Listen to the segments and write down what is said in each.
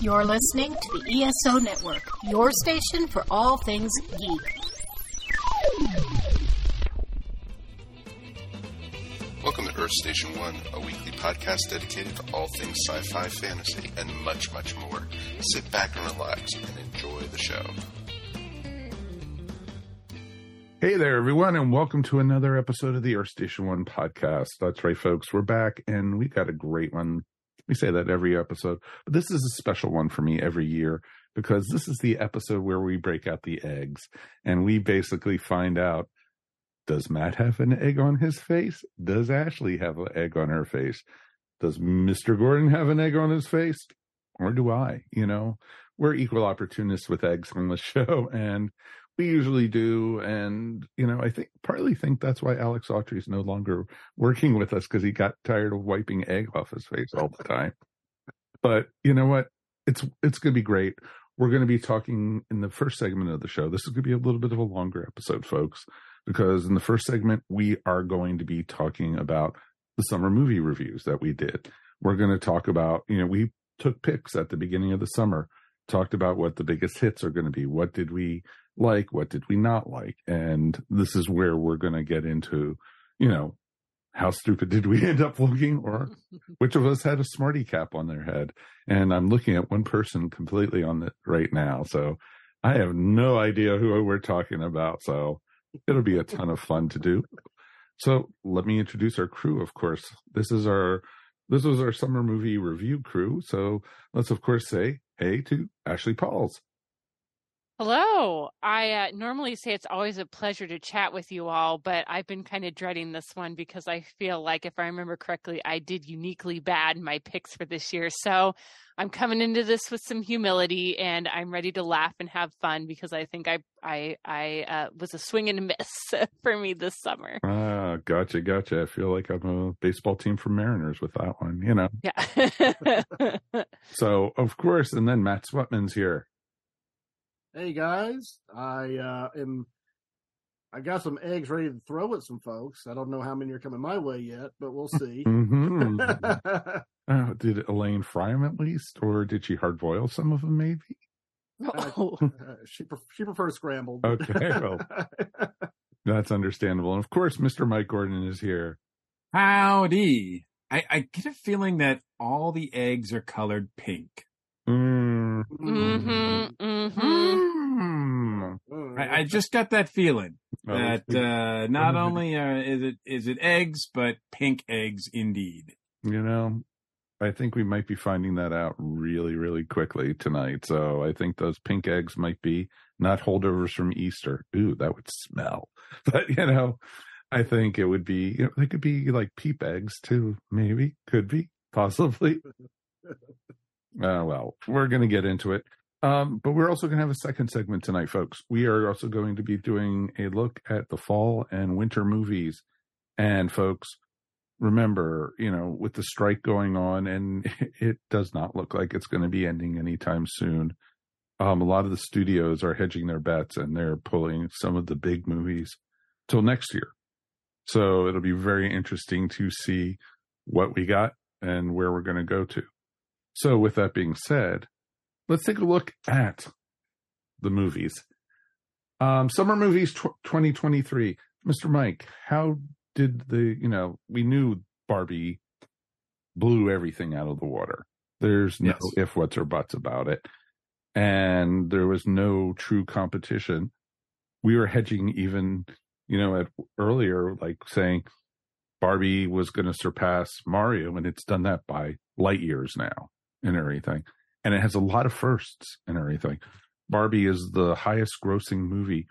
You're listening to the ESO Network, your station for all things geek. Welcome to Earth Station One, a weekly podcast dedicated to all things sci fi, fantasy, and much, much more. Sit back and relax and enjoy the show. Hey there, everyone, and welcome to another episode of the Earth Station One podcast. That's right, folks. We're back, and we've got a great one. We say that every episode, but this is a special one for me every year because this is the episode where we break out the eggs and we basically find out does Matt have an egg on his face? Does Ashley have an egg on her face? Does Mr. Gordon have an egg on his face? Or do I? You know, we're equal opportunists with eggs on the show, and we usually do. And, you know, I think partly think that's why Alex Autry is no longer working with us because he got tired of wiping egg off his face all the time. but you know what? It's it's gonna be great. We're gonna be talking in the first segment of the show. This is gonna be a little bit of a longer episode, folks, because in the first segment, we are going to be talking about the summer movie reviews that we did. We're gonna talk about, you know, we took picks at the beginning of the summer, talked about what the biggest hits are going to be. What did we like? What did we not like? And this is where we're going to get into, you know, how stupid did we end up looking or which of us had a smarty cap on their head? And I'm looking at one person completely on it right now. So I have no idea who we're talking about. So it'll be a ton of fun to do. So let me introduce our crew. Of course, this is our this was our summer movie review crew. So let's of course say hey to Ashley Pauls. Hello. I uh, normally say it's always a pleasure to chat with you all, but I've been kind of dreading this one because I feel like, if I remember correctly, I did uniquely bad in my picks for this year. So I'm coming into this with some humility, and I'm ready to laugh and have fun because I think I I I uh, was a swing and a miss for me this summer. Ah, gotcha, gotcha. I feel like I'm a baseball team for Mariners with that one, you know. Yeah. so of course, and then Matt Sweatman's here. Hey guys, I uh, am. I got some eggs ready to throw at some folks. I don't know how many are coming my way yet, but we'll see. hmm oh, did Elaine fry them at least, or did she hard boil some of them? Maybe. oh. Uh, she pre- she prefers scrambled. Okay, well. That's understandable. And of course, Mr. Mike Gordon is here. Howdy. I, I get a feeling that all the eggs are colored pink. Mm. Mm-hmm. Mm-hmm. Mm. Mm. I, I just got that feeling Oh, that uh, not only uh, is it is it eggs, but pink eggs indeed. you know, I think we might be finding that out really, really quickly tonight. So I think those pink eggs might be not holdovers from Easter. Ooh, that would smell. But you know, I think it would be. You know, they could be like peep eggs too. Maybe, could be, possibly. Uh, well, we're going to get into it. Um, but we're also going to have a second segment tonight, folks. We are also going to be doing a look at the fall and winter movies. And folks, remember, you know, with the strike going on, and it does not look like it's going to be ending anytime soon. Um, a lot of the studios are hedging their bets and they're pulling some of the big movies till next year. So it'll be very interesting to see what we got and where we're going to go to. So, with that being said, let's take a look at the movies. Um, summer movies tw- 2023. Mr. Mike, how did the, you know, we knew Barbie blew everything out of the water. There's no Yes. if, whats, or buts about it. And there was no true competition. We were hedging even, you know, at earlier, like saying Barbie was going to surpass Mario, and it's done that by light years now and everything. And it has a lot of firsts and everything. Barbie is the highest grossing movie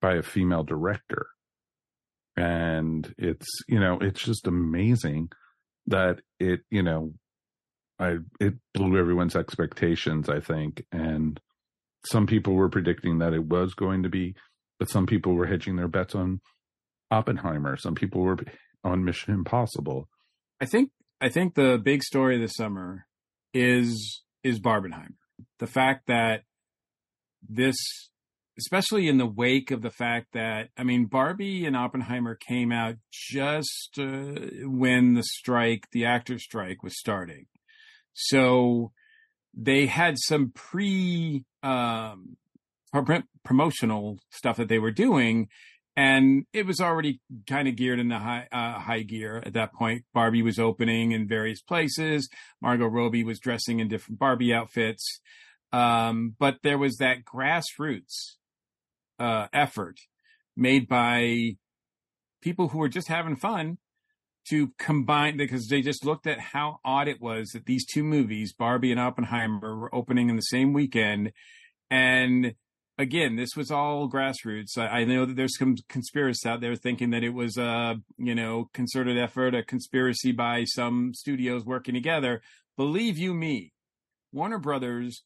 by a female director. And it's, you know, it's just amazing that it, you know, I, it blew everyone's expectations, I think. And some people were predicting that it was going to be, but some people were hedging their bets on Oppenheimer. Some people were on Mission Impossible. I think I think the big story this summer is is Barbenheimer. The fact that this especially in the wake of the fact that I mean Barbie and Oppenheimer came out just uh, when the strike, the actor strike was starting. So they had some pre um, promotional stuff that they were doing and it was already kind of geared into high uh, high gear at that point. Barbie was opening in various places. Margot Robbie was dressing in different Barbie outfits, um, but there was that grassroots uh, effort made by people who were just having fun to combine because they just looked at how odd it was that these two movies, Barbie and Oppenheimer, were opening in the same weekend, and again, this was all grassroots. I, I, know that there's some conspiracists out there thinking that it was a, you know, concerted effort, a conspiracy by some studios working together. Believe you me, Warner Brothers,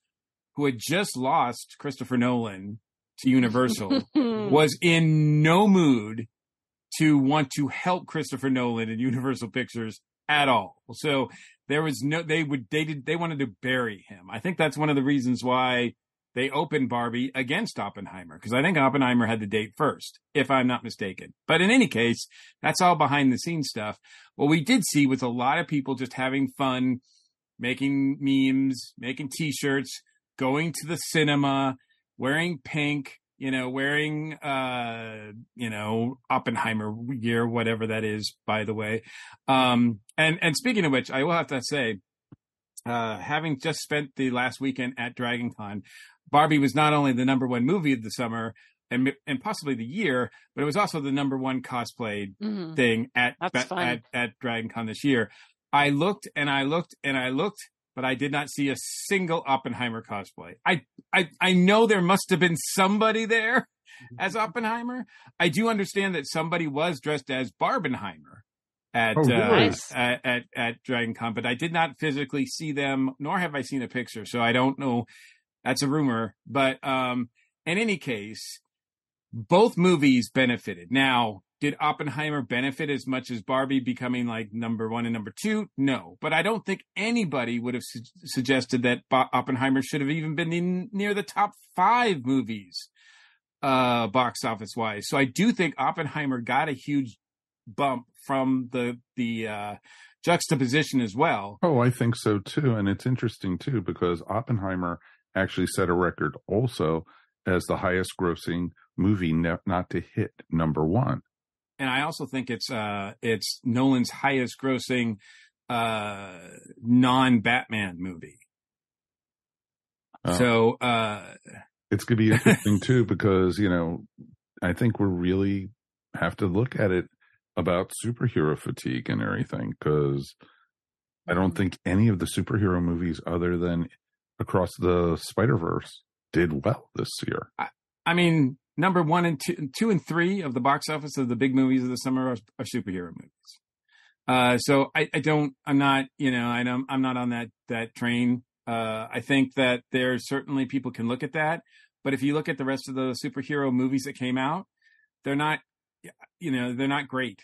who had just lost Christopher Nolan to Universal, was in no mood to want to help Christopher Nolan and Universal Pictures at all. So there was no, they would, they did, they wanted to bury him. I think that's one of the reasons why they opened Barbie against Oppenheimer because I think Oppenheimer had the date first, if I'm not mistaken. But in any case, that's all behind the scenes stuff. What we did see was a lot of people just having fun, making memes, making t-shirts, going to the cinema, wearing pink, you know, wearing, uh, you know, Oppenheimer gear, whatever that is, by the way. Um, and, and speaking of which, I will have to say, uh, having just spent the last weekend at Dragon Con, Barbie was not only the number one movie of the summer and and possibly the year, but it was also the number one cosplay mm-hmm. thing at, at at Dragon Con this year. I looked and I looked and I looked, but I did not see a single Oppenheimer cosplay. I I I know there must have been somebody there as Oppenheimer. I do understand that somebody was dressed as Barbenheimer at, oh, uh, at, at at Dragon Con, but I did not physically see them, nor have I seen a picture. So I don't know that's a rumor. But um, in any case, both movies benefited. Now, did Oppenheimer benefit as much as Barbie becoming like number one and number two? No, but I don't think anybody would have su- suggested that Bo- Oppenheimer should have even been in, near the top five movies, uh, box office wise. So I do think Oppenheimer got a huge bump from the the uh, juxtaposition as well. Oh, I think so too, and it's interesting too because Oppenheimer actually set a record also as the highest grossing movie ne- not to hit number one. And I also think it's uh it's Nolan's highest grossing uh non Batman movie. Oh. So uh it's gonna be interesting too because, you know, I think we really have to look at it about superhero fatigue and everything because I don't think any of the superhero movies other than across the Spider Verse did well this year. I, I, mean, number one and two, two and three of the box office of the big movies of the summer are, are superhero movies. Uh, so I, I, don't, I'm not, you know, I don't, I'm not on that that train. Uh, I think that there's certainly people can look at that, but if you look at the rest of the superhero movies that came out, they're not, you know, they're not great.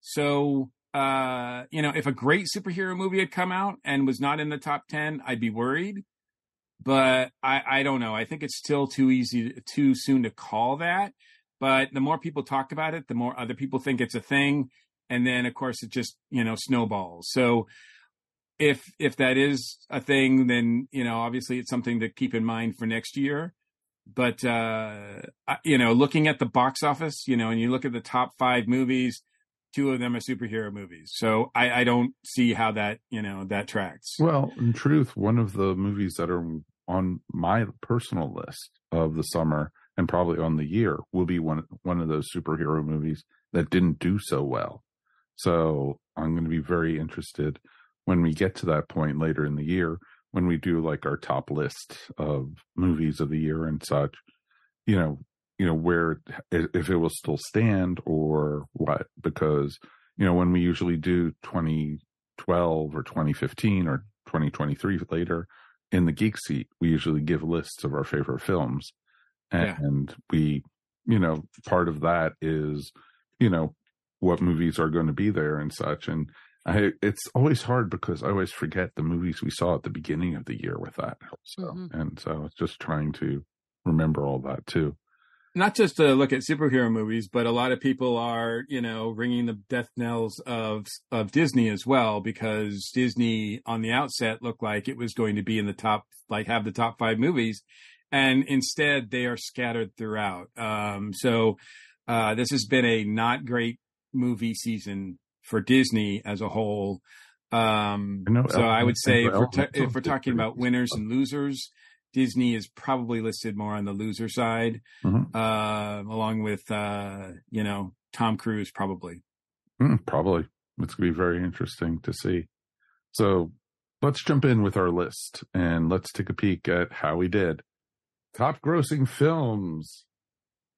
So uh, you know, if a great superhero movie had come out and was not in the top 10, I'd be worried but I, I don't know. I think it's still too easy, too soon to call that. But the more people talk about it, the more other people think it's a thing, and then of course it just you know snowballs. So if if that is a thing, then you know obviously it's something to keep in mind for next year. But uh, you know, looking at the box office, you know, and you look at the top five movies, two of them are superhero movies. So I, I, don't see how that, you know, that tracks. Well, in truth, one of the movies that are on my personal list of the summer and probably on the year will be one one of those superhero movies that didn't do so well. So I'm going to be very interested when we get to that point later in the year when we do like our top list of movies of the year and such. You know, you know where if it will still stand or what because you know when we usually do 2012 or 2015 or 2023 later in the geek seat we usually give lists of our favorite films and yeah. we you know part of that is you know what movies are going to be there and such and I, it's always hard because I always forget the movies we saw at the beginning of the year with that. So, mm-hmm. and so it's just trying to remember all that too. Not just to look at superhero movies, but a lot of people are, you know, ringing the death knells of of Disney as well because Disney on the outset looked like it was going to be in the top, like have the top five movies, and instead they are scattered throughout. Um, so uh, this has been a not great movie season for Disney as a whole. Um, so I would say if we're, ta- if we're talking about winners and losers, Disney is probably listed more on the loser side, Mhm. uh, along with uh, you know Tom Cruise probably. Mm, probably. It's going to be very interesting to see. So let's jump in with our list and let's take a peek at how we did. Top grossing films.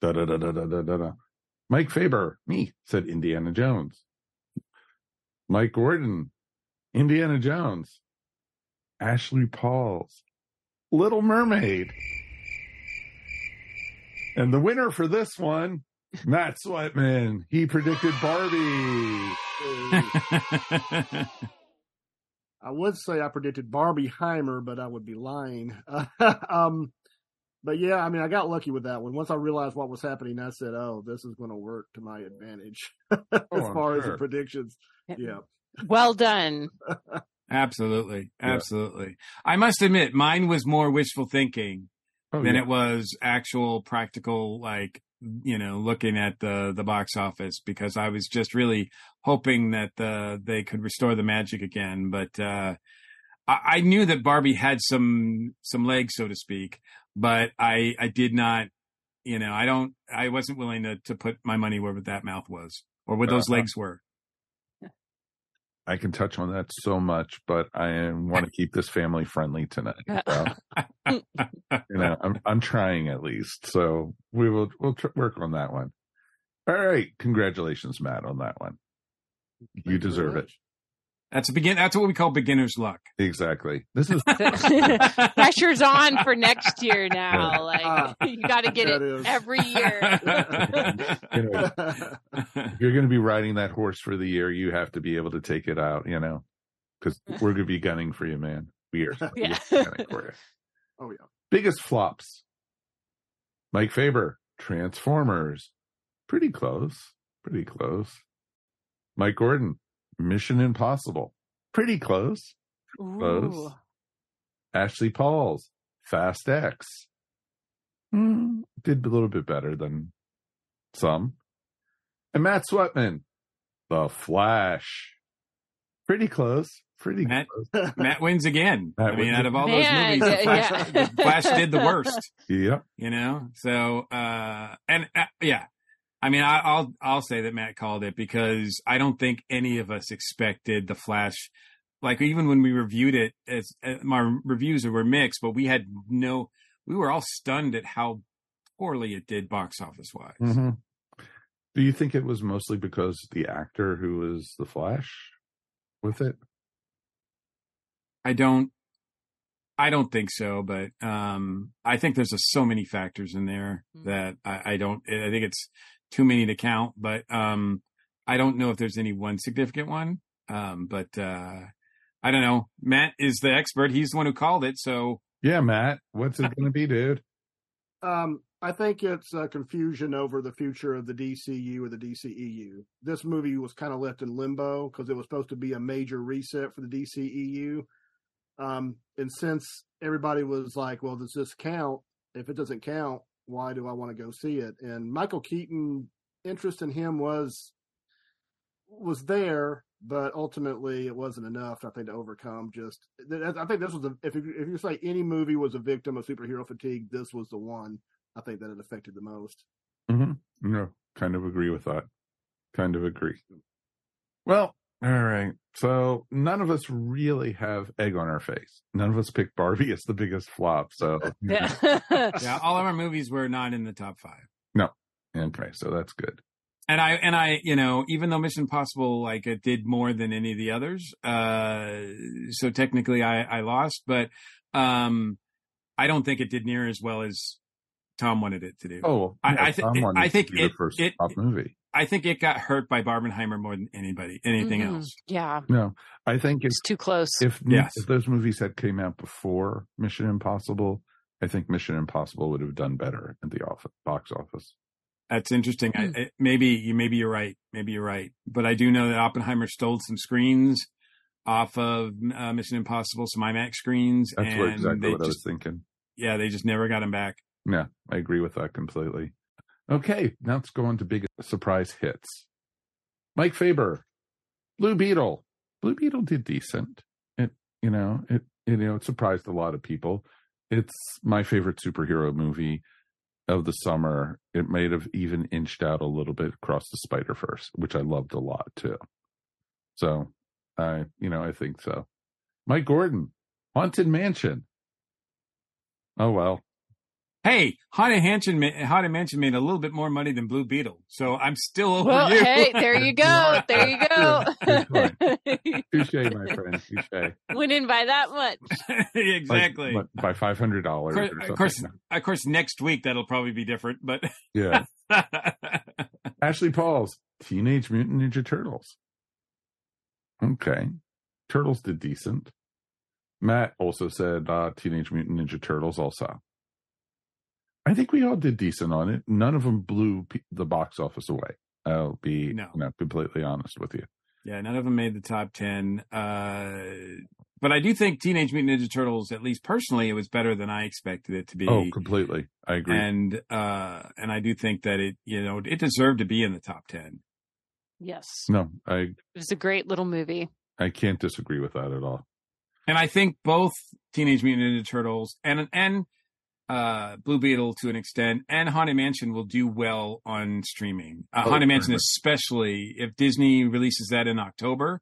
Da da da da da da. da. Mike Faber, me, said Indiana Jones. Mike Gordon, Indiana Jones. Ashley Pauls, Little Mermaid. And the winner for this one, Matt Sweatman. He predicted Barbie. I would say I predicted Barbie Heimer, but I would be lying. um, but yeah, I mean, I got lucky with that one. Once I realized what was happening, I said, "Oh, this is going to work to my advantage." as Oh, I'm far as the predictions, yeah. Well done. Absolutely, Yeah. absolutely. I must admit, mine was more wishful thinking Oh, than yeah. it was actual practical, like you know, looking at the the box office because I was just really hoping that the they could restore the magic again. But uh, I, I knew that Barbie had some some legs, so to speak, but I I did not, you know, I don't, I wasn't willing to to put my money where that mouth was or where those Uh-huh. legs were. I can touch on that so much, but I want to keep this family friendly tonight. So, you know, I'm I'm trying at least. So we will we'll tr- work on that one. All right, congratulations, Matt, on that one. You Thank very deserve it. Much. That's a begin. That's what we call beginner's luck. Exactly. This is Pressure's on for next year now. Like you got to get that it is. every year. you know, if you're going to be riding that horse for the year, you have to be able to take it out. You know, because we're going to be gunning for you, man. We are. we Yeah. are gunning for you. oh yeah. Biggest flops. Mike Faber, Transformers. Pretty close. Pretty close. Mike Gordon, Mission Impossible. Pretty close. Close. Ashley Pauls, Fast X. Hmm, did a little bit better than some. And Matt Sweatman, The Flash. Pretty close. Pretty Matt- close. Matt wins again. Matt I mean, out of all Man, those movies, the yeah, Flash, yeah. the Flash did the worst. Yep. You know, so uh, and uh, yeah, I mean, I, I'll I'll say that Matt called it because I don't think any of us expected the Flash. Like even when we reviewed it, as uh, my reviews were mixed, but we had no, we were all stunned at how poorly it did box office wise. hmm Do you think it was mostly because the actor who was the Flash with it? I don't I don't think so, but um I think there's just so many factors in there Mm. that I, I don't I think it's too many to count, but um I don't know if there's any one significant one. Um but uh I don't know. Matt is the expert. He's the one who called it, so Yeah, Matt. What's it going to be, dude? Um, I think it's uh, confusion over the future of the DCU or the DCEU. This movie was kind of left in limbo because it was supposed to be a major reset for the DCEU. Um, and since everybody was like, well, does this count? If it doesn't count, why do I want to go see it? And Michael Keaton, interest in him was was there, but ultimately it wasn't enough. I think to overcome just. I think this was a, if you, if you say any movie was a victim of superhero fatigue, this was the one. I think that it affected the most. hmm No, kind of agree with that. Kind of agree. Well, all right. So none of us really have egg on our face. None of us picked Barbie as the biggest flop. So Yeah. yeah, all of our movies were not in the top five. No. okay, so that's good. and I and I, you know, even though Mission Impossible like it did more than any of the others, uh, so technically I I lost, but um, I don't think it did near as well as Tom wanted it to do. Oh, well, I- yeah, I thi- Tom wanted I to think be the it- first it- top movie. I think it got hurt by Barbenheimer more than anybody anything Mhm. else. Yeah, No, I think if it's too close. if Yes. if those movies had came out before Mission Impossible I think Mission Impossible would have done better at the office, box office. That's interesting. I, I, maybe you maybe you're right. Maybe you're right. But I do know that Oppenheimer stole some screens off of uh, Mission Impossible, some IMAX screens. That's what, exactly what just, I was thinking. Yeah, they just never got them back. Yeah, I agree with that completely. Okay, now let's go on to big surprise hits. Mike Faber, Blue Beetle. Blue Beetle did decent. It, you know, it, you know, it surprised a lot of people. It's my favorite superhero movie of the summer. It may have even inched out a little bit across the Spider Verse, which I loved a lot too. So, I, you know, I think so. Mike Gordon, Haunted Mansion. Oh well, Hey, Haunted Mansion, Haunted Mansion made a little bit more money than Blue Beetle, so I'm still over well, you. hey, there you go, there you go. Touche, my friend, touche. Winning by that much. exactly. Like, by five hundred dollars. Of course, of course, next week that'll probably be different, but yeah. Ashley Paul's Teenage Mutant Ninja Turtles. Okay, Turtles did decent. Matt also said uh, Teenage Mutant Ninja Turtles also. I think we all did decent on it. None of them blew the box office away. I'll be no. you know, completely honest with you. Yeah, none of them made the top 10. Uh, but I do think Teenage Mutant Ninja Turtles, at least personally, it was better than I expected it to be. Oh, completely. I agree. And, uh, and I do think that it, you know, it deserved to be in the top 10. Yes. No, I. It was a great little movie. I can't disagree with that at all. And I think both Teenage Mutant Ninja Turtles and, and, uh, Blue Beetle to an extent, and Haunted Mansion will do well on streaming. Uh, oh, Haunted Mansion, especially if Disney releases that in October.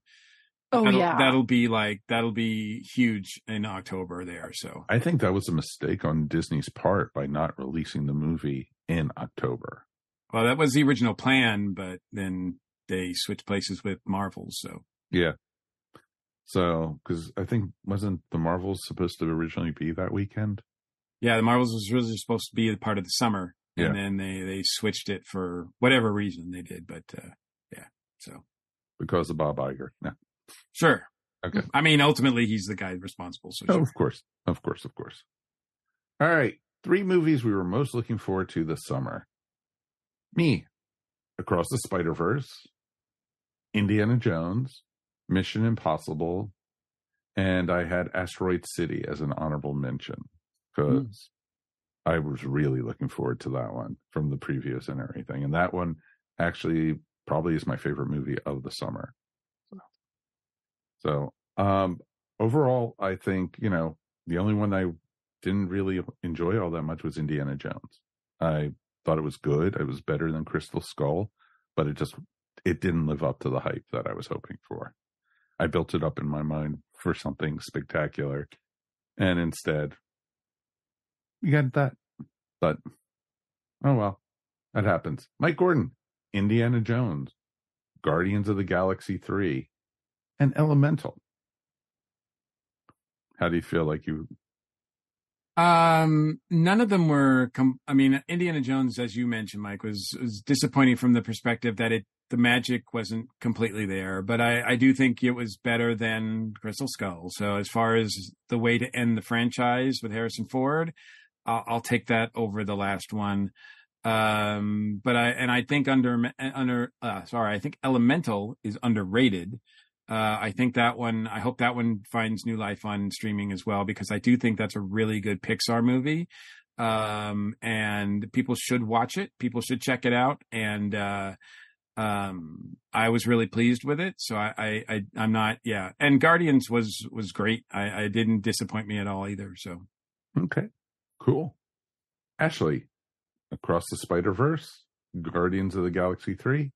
Oh that'll, yeah, that'll be like that'll be huge in October there. So I think that was a mistake on Disney's part by not releasing the movie in October. Well, that was the original plan, but then they switched places with Marvel. So yeah, so because I think wasn't the Marvels supposed to originally be that weekend? Yeah, the Marvels was really supposed to be a part of the summer, yeah. and then they they switched it for whatever reason they did. But uh, yeah, so because of Bob Iger, no. Sure. Okay. I mean, ultimately, he's the guy responsible. So oh, sure. of course, of course, of course. All right, three movies we were most looking forward to this summer. Me, Across the Spider Verse, Indiana Jones, Mission Impossible, and I had Asteroid City as an honorable mention because mm. I was really looking forward to that one from the previous and everything. And that one actually probably is my favorite movie of the summer. So, um, overall, I think, you know, the only one I didn't really enjoy all that much was Indiana Jones. I thought it was good. It was better than Crystal Skull, but it just, it didn't live up to the hype that I was hoping for. I built it up in my mind for something spectacular. And instead, you got that. But oh well, that happens. Mike Gordon, Indiana Jones, Guardians of the Galaxy 3, and Elemental. How do you feel like you um, none of them were. Com- I mean, Indiana Jones, as you mentioned, Mike, was was disappointing from the perspective that it the magic wasn't completely there. But I I do think it was better than Crystal Skull. So as far as the way to end the franchise with Harrison Ford, I'll, I'll take that over the last one. Um, but I and I think under under uh, sorry, I think Elemental is underrated. Uh, I think that one. I hope that one finds new life on streaming as well because I do think that's a really good Pixar movie, um, and people should watch it. People should check it out, and uh, um, I was really pleased with it. So I, I, I am not, yeah. And Guardians was was great. I, I didn't disappoint me at all either. So okay. Cool. Ashley, Across the Spider Verse, Guardians of the Galaxy 3,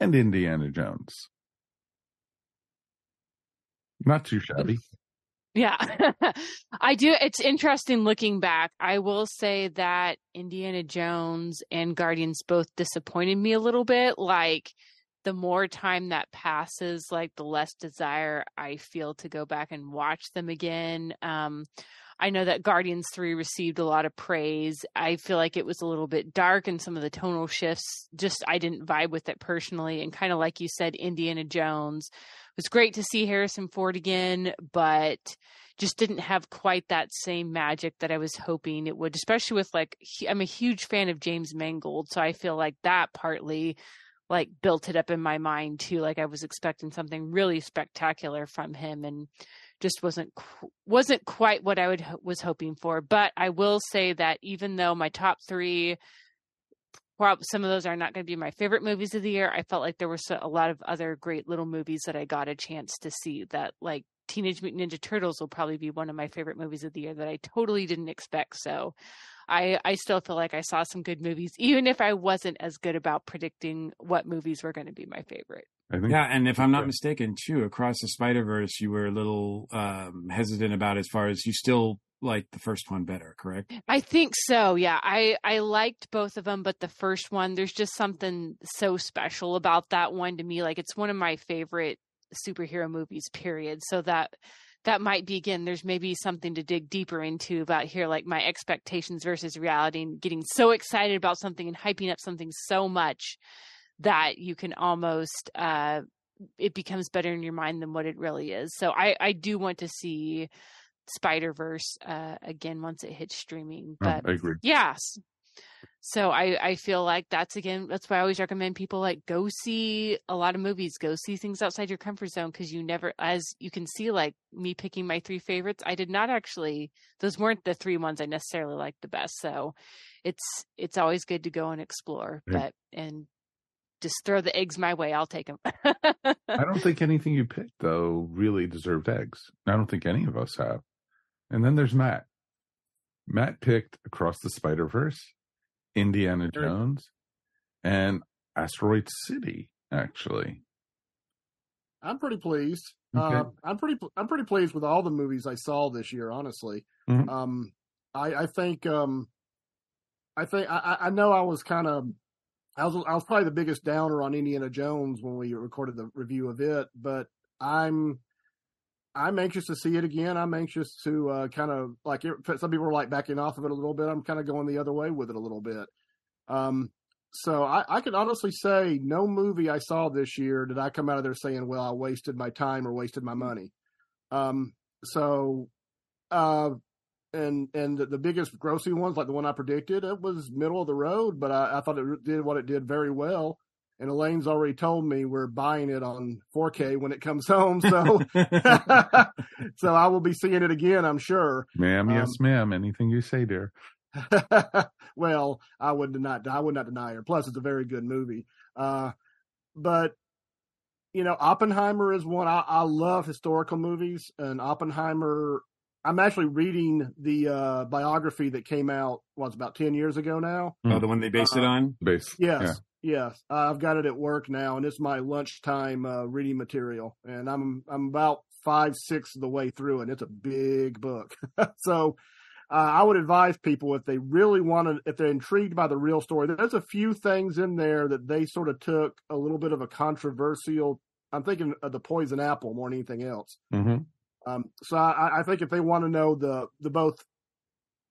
and Indiana Jones. Not too shabby. Yeah. I do. It's interesting looking back. I will say that Indiana Jones and Guardians both disappointed me a little bit. Like, the more time that passes, like the less desire I feel to go back and watch them again. Um, I know that Guardians 3 received a lot of praise. I feel like it was a little bit dark and some of the tonal shifts just I didn't vibe with it personally and kind of like you said Indiana Jones. It was great to see Harrison Ford again, but just didn't have quite that same magic that I was hoping it would, especially with like I'm a huge fan of James Mangold, so I feel like that partly like built it up in my mind too like I was expecting something really spectacular from him and just wasn't wasn't quite what I would was hoping for but I will say that even though my top 3 well, some of those are not going to be my favorite movies of the year. I felt like there were a lot of other great little movies that I got a chance to see that like Teenage Mutant Ninja Turtles will probably be one of my favorite movies of the year that I totally didn't expect. So I I still feel like I saw some good movies, even if I wasn't as good about predicting what movies were going to be my favorite. yeah, and if I'm not mistaken, too, across the Spider Verse, you were a little um, hesitant about as far as you still like the first one better, correct? I think so. Yeah, I I liked both of them, but the first one, there's just something so special about that one to me. Like it's one of my favorite superhero movies period so that that might be again there's maybe something to dig deeper into about here like my expectations versus reality and getting so excited about something and hyping up something so much that you can almost uh it becomes better in your mind than what it really is so i i do want to see spider verse uh again once it hits streaming Oh, but I agree. yes so I, I feel like that's again that's why I always recommend people like go see a lot of movies, go see things outside your comfort zone because you never as you can see like me picking my three favorites, I did not actually those weren't the three ones I necessarily liked the best. So it's it's always good to go and explore, Yeah. but and just throw the eggs my way, I'll take them. I don't think anything you picked though really deserved eggs. I don't think any of us have. And then there's Matt. Matt picked Across the Spider Verse, Indiana Jones, and Asteroid City. Actually, I'm pretty pleased. Okay. Uh, I'm pretty I'm pretty pleased with all the movies I saw this year. Honestly, Mhm. um, I I think um, I think I, I- I know I was kind of I was I was probably the biggest downer on Indiana Jones when we recorded the review of it, but I'm I'm anxious to see it again. I'm anxious to uh, kind of like it, some people are like backing off of it a little bit. I'm kind of going the other way with it a little bit. Um, so I, I could honestly say no movie I saw this year did I come out of there saying, "Well, I wasted my time or wasted my money." Um, so, uh, and and the, the biggest grossing ones, like the one I predicted, it was middle of the road, but I, I thought it did what it did very well. And Elaine's already told me we're buying it on 4K when it comes home, so so I will be seeing it again, I'm sure. ma'am, yes, Um, ma'am. Anything you say, dear. well, I would not I would not deny her. Plus, it's a very good movie. Uh, but you know, Oppenheimer is one. I, I love historical movies, and Oppenheimer. I'm actually reading the uh, biography that came out. Was about ten years ago now. oh, the one they based it Uh, on. Base. Yes, yes. I've got it at work now, and it's my lunchtime uh, reading material. And I'm I'm about five six of the way through, and it's a big book. so uh, I would advise people if they really want to, if they're intrigued by the real story, there's a few things in there that they sort of took a little bit of a controversial. I'm thinking of the poison apple more than anything else. hmm Um, so I, I think if they want to know the the both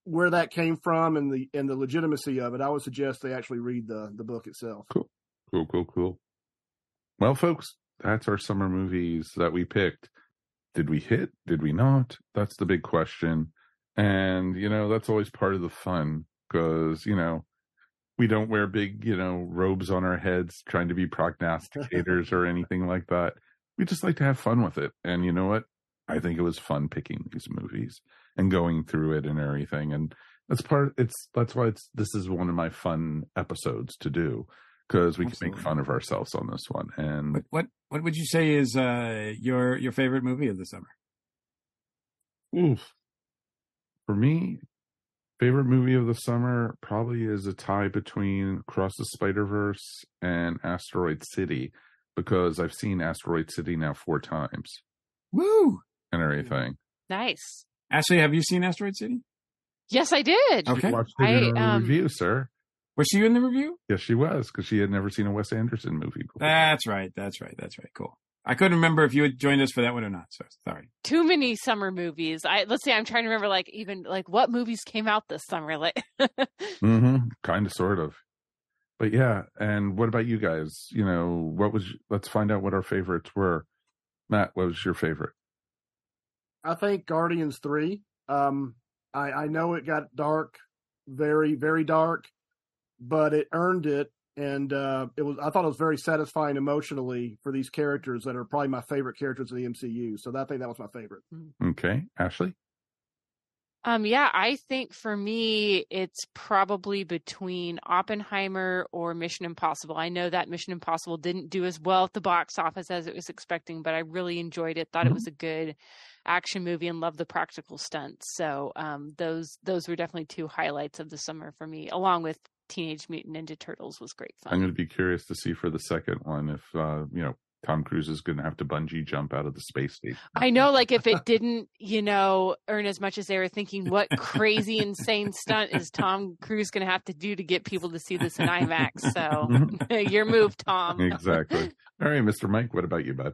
where that came from and the and the legitimacy of it, I would suggest they actually read the the book itself. Cool, cool, cool. cool. Well, folks, that's our summer movies that we picked. Did we hit? Did we not? That's the big question. And, you know, that's always part of the fun because, you know, we don't wear big, you know, robes on our heads trying to be prognosticators or anything like that. We just like to have fun with it. And you know what? I think it was fun picking these movies and going through it and everything. And that's part, it's, that's why it's, this is one of my fun episodes to do because we can make fun of ourselves on this one. And What, what what would you say is uh, your your favorite movie of the summer? oof, for me, favorite movie of the summer probably is a tie between Across the Spider Verse and Asteroid City because I've seen Asteroid City now four times Woo! and everything. nice. Ashley, have you seen Asteroid City? Yes, I did. Okay. She watched it in I, a um, review, sir. Was she in the review? Yes, she was because she had never seen a Wes Anderson movie before. That's right. That's right. That's right. Cool. I couldn't remember if you had joined us for that one or not. So sorry. Too many summer movies. I let's see. I'm trying to remember like even like what movies came out this summer. Like mm-hmm. Kind of, sort of. But yeah, and what about you guys? You know, what was? Let's find out what our favorites were. Matt, what was your favorite? I think Guardians three. Um, I, I know it got dark, very very dark, but it earned it, and uh, it was. I thought it was very satisfying emotionally for these characters that are probably my favorite characters in the MCU. So that, I think that was my favorite. Okay, Ashley. Um, yeah, I think for me, it's probably between Oppenheimer or Mission Impossible. I know that Mission Impossible didn't do as well at the box office as it was expecting, but I really enjoyed it. Thought Mhm. it was a good action movie and loved the practical stunts. So, um, those those were definitely two highlights of the summer for me, along with Teenage Mutant Ninja Turtles was great fun. I'm going to be curious to see for the second one if uh, you know Tom Cruise is going to have to bungee jump out of the space station. I know, like, if it didn't, you know, earn as much as they were thinking, what crazy, insane stunt is Tom Cruise going to have to do to get people to see this in IMAX? So, your move, Tom. exactly. All right, Mr. Mike. What about you, bud?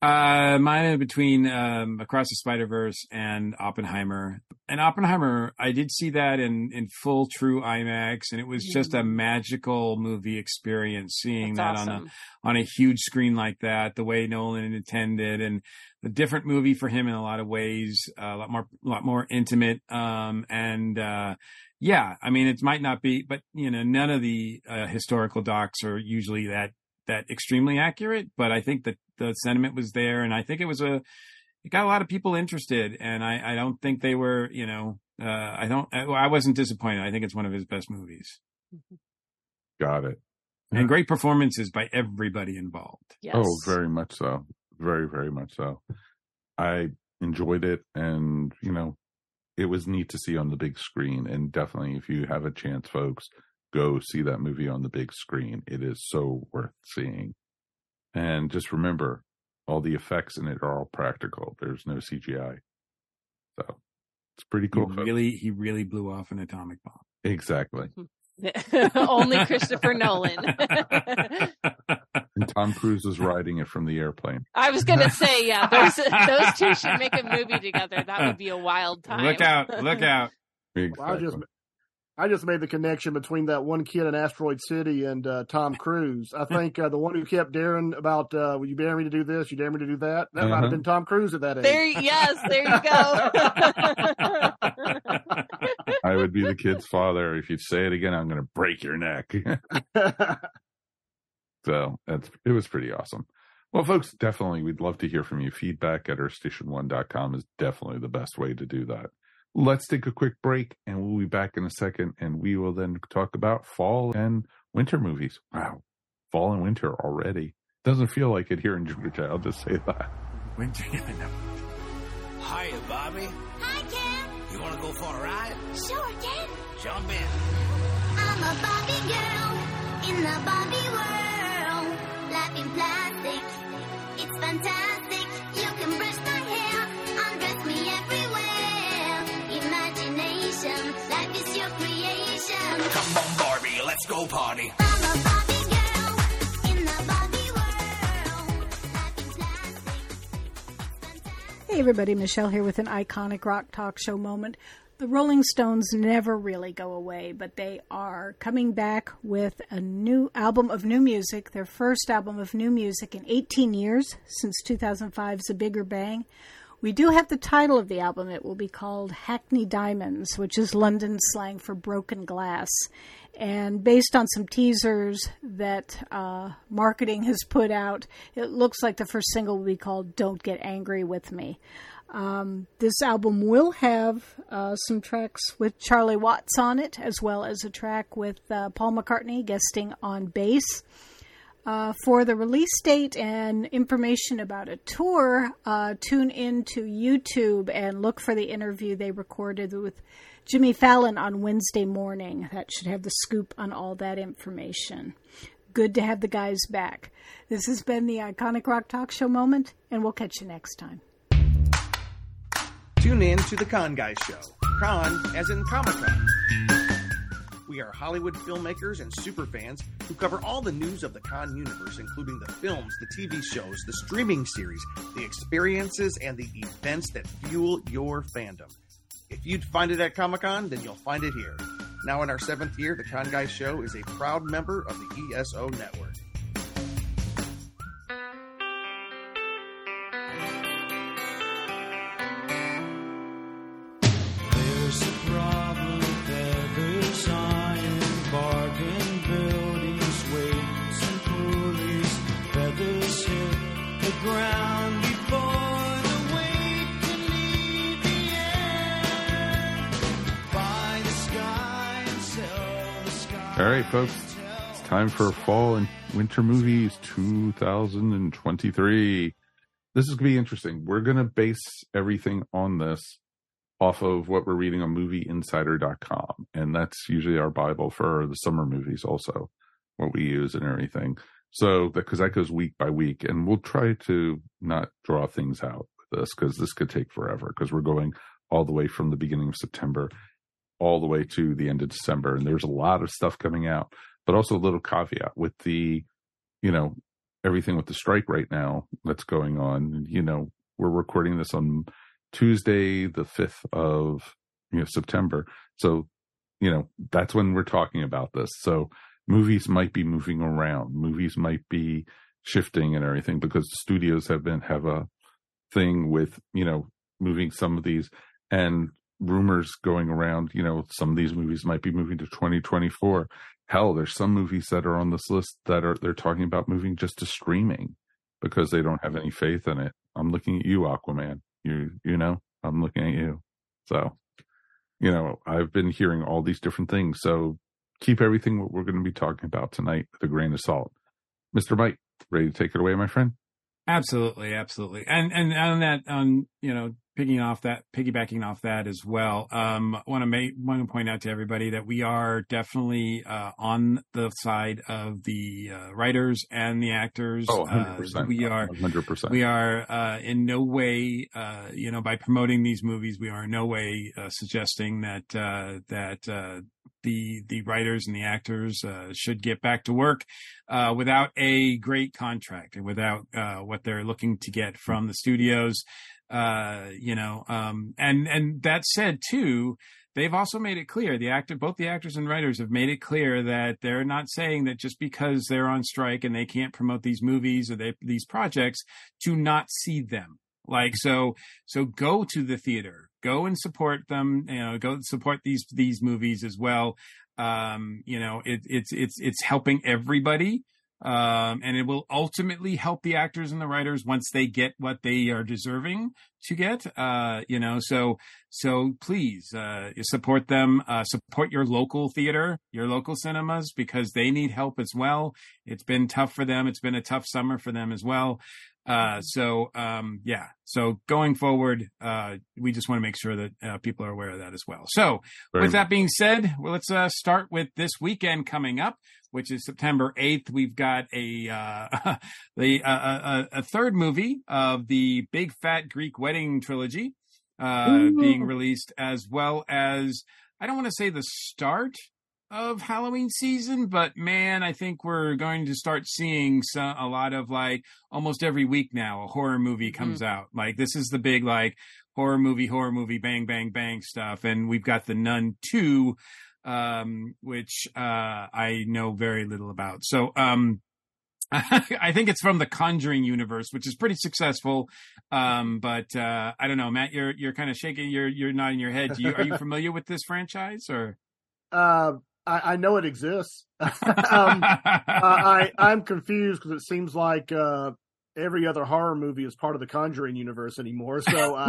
Uh, mine between um, Across the Spider Verse and Oppenheimer. And Oppenheimer, I did see that in in full true IMAX, and it was just a magical movie experience. Seeing That's that on a on a huge screen like that, the way Nolan intended, and a different movie for him in a lot of ways, uh, a lot more, a lot more intimate. Um, and, uh, yeah, I mean, it might not be, but you know, none of the, uh, historical docs are usually that, that extremely accurate, but I think that the sentiment was there. And I think it was a, it got a lot of people interested. And I, I don't think they were, you know, uh, I don't, I, I wasn't disappointed. I think it's one of his best movies Got it. and great performances by everybody involved. Yes. Oh, very much so. Very, very much so. I enjoyed it and, you know, it was neat to see on the big screen. And definitely, if you have a chance, folks, go see that movie on the big screen. It is so worth seeing. And just remember, all the effects in it are all practical. There's no CGI. So it's pretty cool. He really, he really blew off an atomic bomb. Exactly. Only Christopher Nolan. And Tom Cruise is riding it from the airplane. I was gonna say, yeah, those those two should make a movie together. That would be a wild time. Look out! Look out! Well, I just I just made the connection between that one kid in Asteroid City and uh, Tom Cruise. I think uh, the one who kept daring about, uh, "Will you dare me to do this? You dare me to do that?" That might Uh-huh. have been Tom Cruise at that age. There, yes, there you go. I would be the kid's father. If you say it again, I'm going to break your neck. so that's it was pretty awesome. Well, folks, definitely we'd love to hear from you. Feedback at earthstation1.com is definitely the best way to do that. Let's take a quick break and we'll be back in a second and we will then talk about fall and winter movies. Wow. Fall and winter already. Doesn't feel like it here in Georgia. I'll just say that. Winter, yeah, no. Hiya, Bobby. Hi, Ken. You want to go for a ride? Sure, Ken. Jump in. I'm a Bobby girl in the Bobby world. Life in plastic, it's fantastic. Plastic, go party. Hey everybody, Michelle here with an iconic rock talk show moment. The Rolling Stones never really go away, but they are coming back with a new album of new music, their first album of new music in 18 years since 2005's A Bigger Bang. We do have the title of the album. It will be called Hackney Diamonds, which is London slang for broken glass. And based on some teasers that uh, marketing has put out, it looks like the first single will be called Don't Get Angry with Me. Um, this album will have uh, some tracks with Charlie Watts on it, as well as a track with uh, Paul McCartney guesting on bass. Uh, for the release date and information about a tour, uh, tune in to YouTube and look for the interview they recorded with Jimmy Fallon on Wednesday morning. That should have the scoop on all that information. Good to have the guys back. This has been the Iconic Rock Talk Show moment, and we'll catch you next time. Tune in to the Con Guy Show. Con, as in Comic Con. We are Hollywood filmmakers and superfans who cover all the news of the con universe, including the films, the TV shows, the streaming series, the experiences, and the events that fuel your fandom. If you'd find it at Comic Con, then you'll find it here. Now in our seventh year, the Con Guy Show is a proud member of the ESO network. All right, folks. It's time for fall and winter movies 2023. This is going to be interesting. We're going to base everything on this off of what we're reading on movieinsider.com. And that's usually our Bible for the summer movies, also, what we use and everything. So, because that goes week by week, and we'll try to not draw things out with this because this could take forever because we're going all the way from the beginning of September all the way to the end of December. And there's a lot of stuff coming out, but also a little caveat with the, you know, everything with the strike right now that's going on. You know, we're recording this on Tuesday, the 5th of you know, September. So, you know, that's when we're talking about this. So movies might be moving around. Movies might be shifting and everything because studios have been, have a thing with, you know, moving some of these and rumors going around, you know, some of these movies might be moving to 2024. Hell, there's some movies that are on this list that are they're talking about moving just to streaming because they don't have any faith in it. I'm looking at you, Aquaman. You you know, I'm looking at you. So, you know, I've been hearing all these different things. So keep everything what we're going to be talking about tonight with a grain of salt. Mr. Mike, ready to take it away, my friend? Absolutely, absolutely. And and on that on you know picking off that, piggybacking off that as well. Um, I want to make, want to point out to everybody that we are definitely, uh, on the side of the, uh, writers and the actors. Oh, 100%. Uh, we are, 100%. we are, uh, in no way, uh, you know, by promoting these movies, we are in no way, uh, suggesting that, uh, that, uh, the the writers and the actors uh, should get back to work uh, without a great contract and without uh, what they're looking to get from the studios uh, you know, um, and, and that said too, they've also made it clear the actor, both the actors and writers have made it clear that they're not saying that just because they're on strike and they can't promote these movies or they, these projects to not see them. Like, so, so go to the theater, go and support them, you know, go support these, these movies as well. Um, you know, it, it's, it's, it's helping everybody. Um, and it will ultimately help the actors and the writers once they get what they are deserving to get. Uh, you know, so so please uh, support them. Uh, support your local theater, your local cinemas, because they need help as well. It's been tough for them. It's been a tough summer for them as well. Uh, so um, yeah, so going forward, uh, we just want to make sure that uh, people are aware of that as well. So Very with that being said, well, let's uh, start with this weekend coming up, which is September eighth. We've got a uh, the uh, a, a third movie of the Big Fat Greek Wedding trilogy uh, being released, as well as I don't want to say the start of Halloween season, but man, I think we're going to start seeing some, a lot of like almost every week now a horror movie comes out. Like this is the big like horror movie, horror movie, bang, bang, bang stuff. And we've got the Nun 2, um, which, uh, I know very little about. So, um, I think it's from the Conjuring universe, which is pretty successful. Um, but uh, I don't know, Matt. You're you're kind of shaking. You're you're nodding your head. Do you, are you familiar with this franchise or? Uh, I, I know it exists. um, I, I I'm confused because it seems like uh, every other horror movie is part of the Conjuring universe anymore. So uh,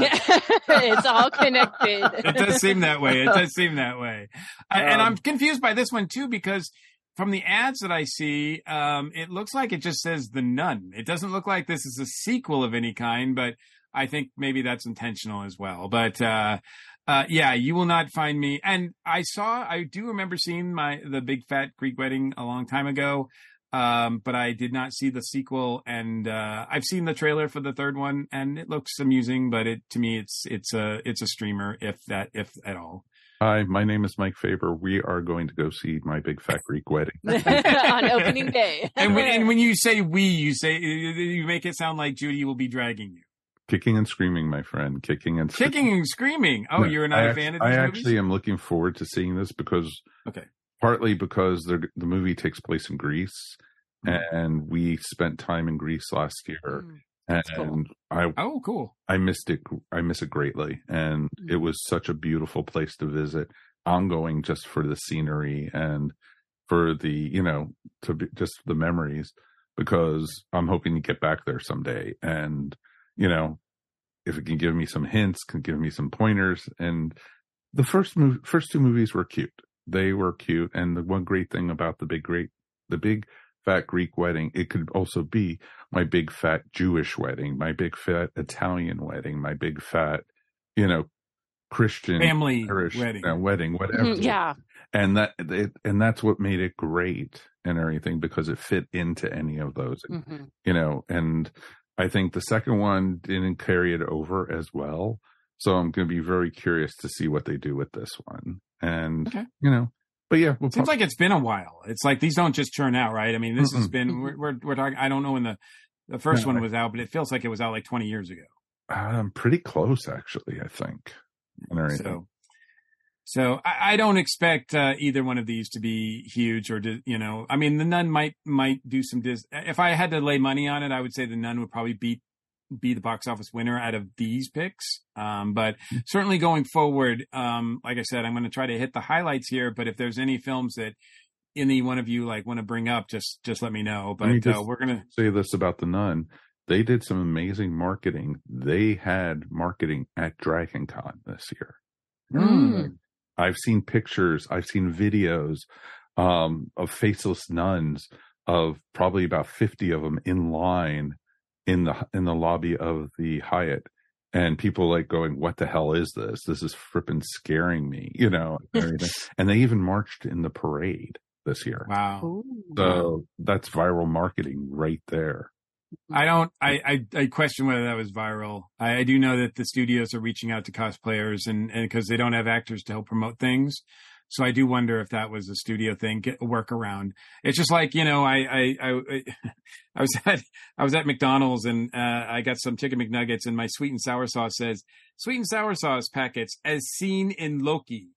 it's all connected. it does seem that way. It does seem that way. I, and Um, I'm confused by this one too because from the ads that I see, um, it looks like it just says The Nun. It doesn't look like this is a sequel of any kind, but I think maybe that's intentional as well. But uh, uh, yeah, you will not find me. And I saw, I do remember seeing my the Big Fat Greek Wedding a long time ago. Um, but I did not see the sequel, and uh, I've seen the trailer for the third one, and it looks amusing. But it to me, it's it's a it's a streamer, if that if at all. Hi, my name is Mike Faber. We are going to go see my big fat Greek wedding. on opening day. And when, and when you say we, you say you make it sound like Judy will be dragging you, Kicking and screaming, my friend. Kicking and screaming. kicking and screaming. Oh, you're not I a act- fan of I these actually am looking forward to seeing this because Okay. Partly because the the movie takes place in Greece, and we spent time in Greece last year, Mm, and cool. I Oh, cool. I missed it. I miss it greatly, and Mm. it was such a beautiful place to visit. I'm going just for the scenery and for the you know to be just the memories because I'm hoping to get back there someday. And you know, if it can give me some hints, can give me some pointers. And the first move, first two movies were cute. They were cute. And the one great thing about the big great, the big fat Greek wedding, it could also be my big fat Jewish wedding, my big fat Italian wedding, my big fat, you know, Christian Family Irish, wedding. uh, wedding, whatever. Mhm, yeah. And that, it, and that's what made it great and everything because it fit into any of those, hmm you know, and I think the second one didn't carry it over as well. So I'm going to be very curious to see what they do with this one. And, Okay. you know, but yeah, we'll Seems like it's been a while. It's like these don't just churn out, right? I mean, this has Mm-mm. been we're we're, we're talking. I don't know when the the first No, one I- was out, but it feels like it was out like 20 years ago. um, pretty close actually, I think. So, so I, I don't expect uh, either one of these to be huge or you know, I mean, the Nun might might do some. Dis- if I had to lay money on it, I would say the Nun would probably beat be the box office winner out of these picks. Um, but certainly going forward, um, like I said, I'm going to try to hit the highlights here. But if there's any films that any one of you like want to bring up, just just let me know. Let me But uh, we're gonna. say this about the nun. They did some amazing marketing. They had marketing at Dragon Con this year. Mm. I've seen pictures, I've seen videos um, of faceless nuns of probably about 50 of them in line in the in the lobby of the Hyatt and people like going what the hell is this this is frippin' scaring me you know and and they even marched in the parade this year Wow. Ooh. so that's viral marketing right there I don't. I, I I question whether that was viral. I, I do know that the studios are reaching out to cosplayers and and because they don't have actors to help promote things, so I do wonder if that was a studio thing, get workaround. It's just like you know, I I I, I was at I was at McDonald's and uh, I got some chicken McNuggets and my sweet and sour sauce says sweet and sour sauce packets as seen in Loki.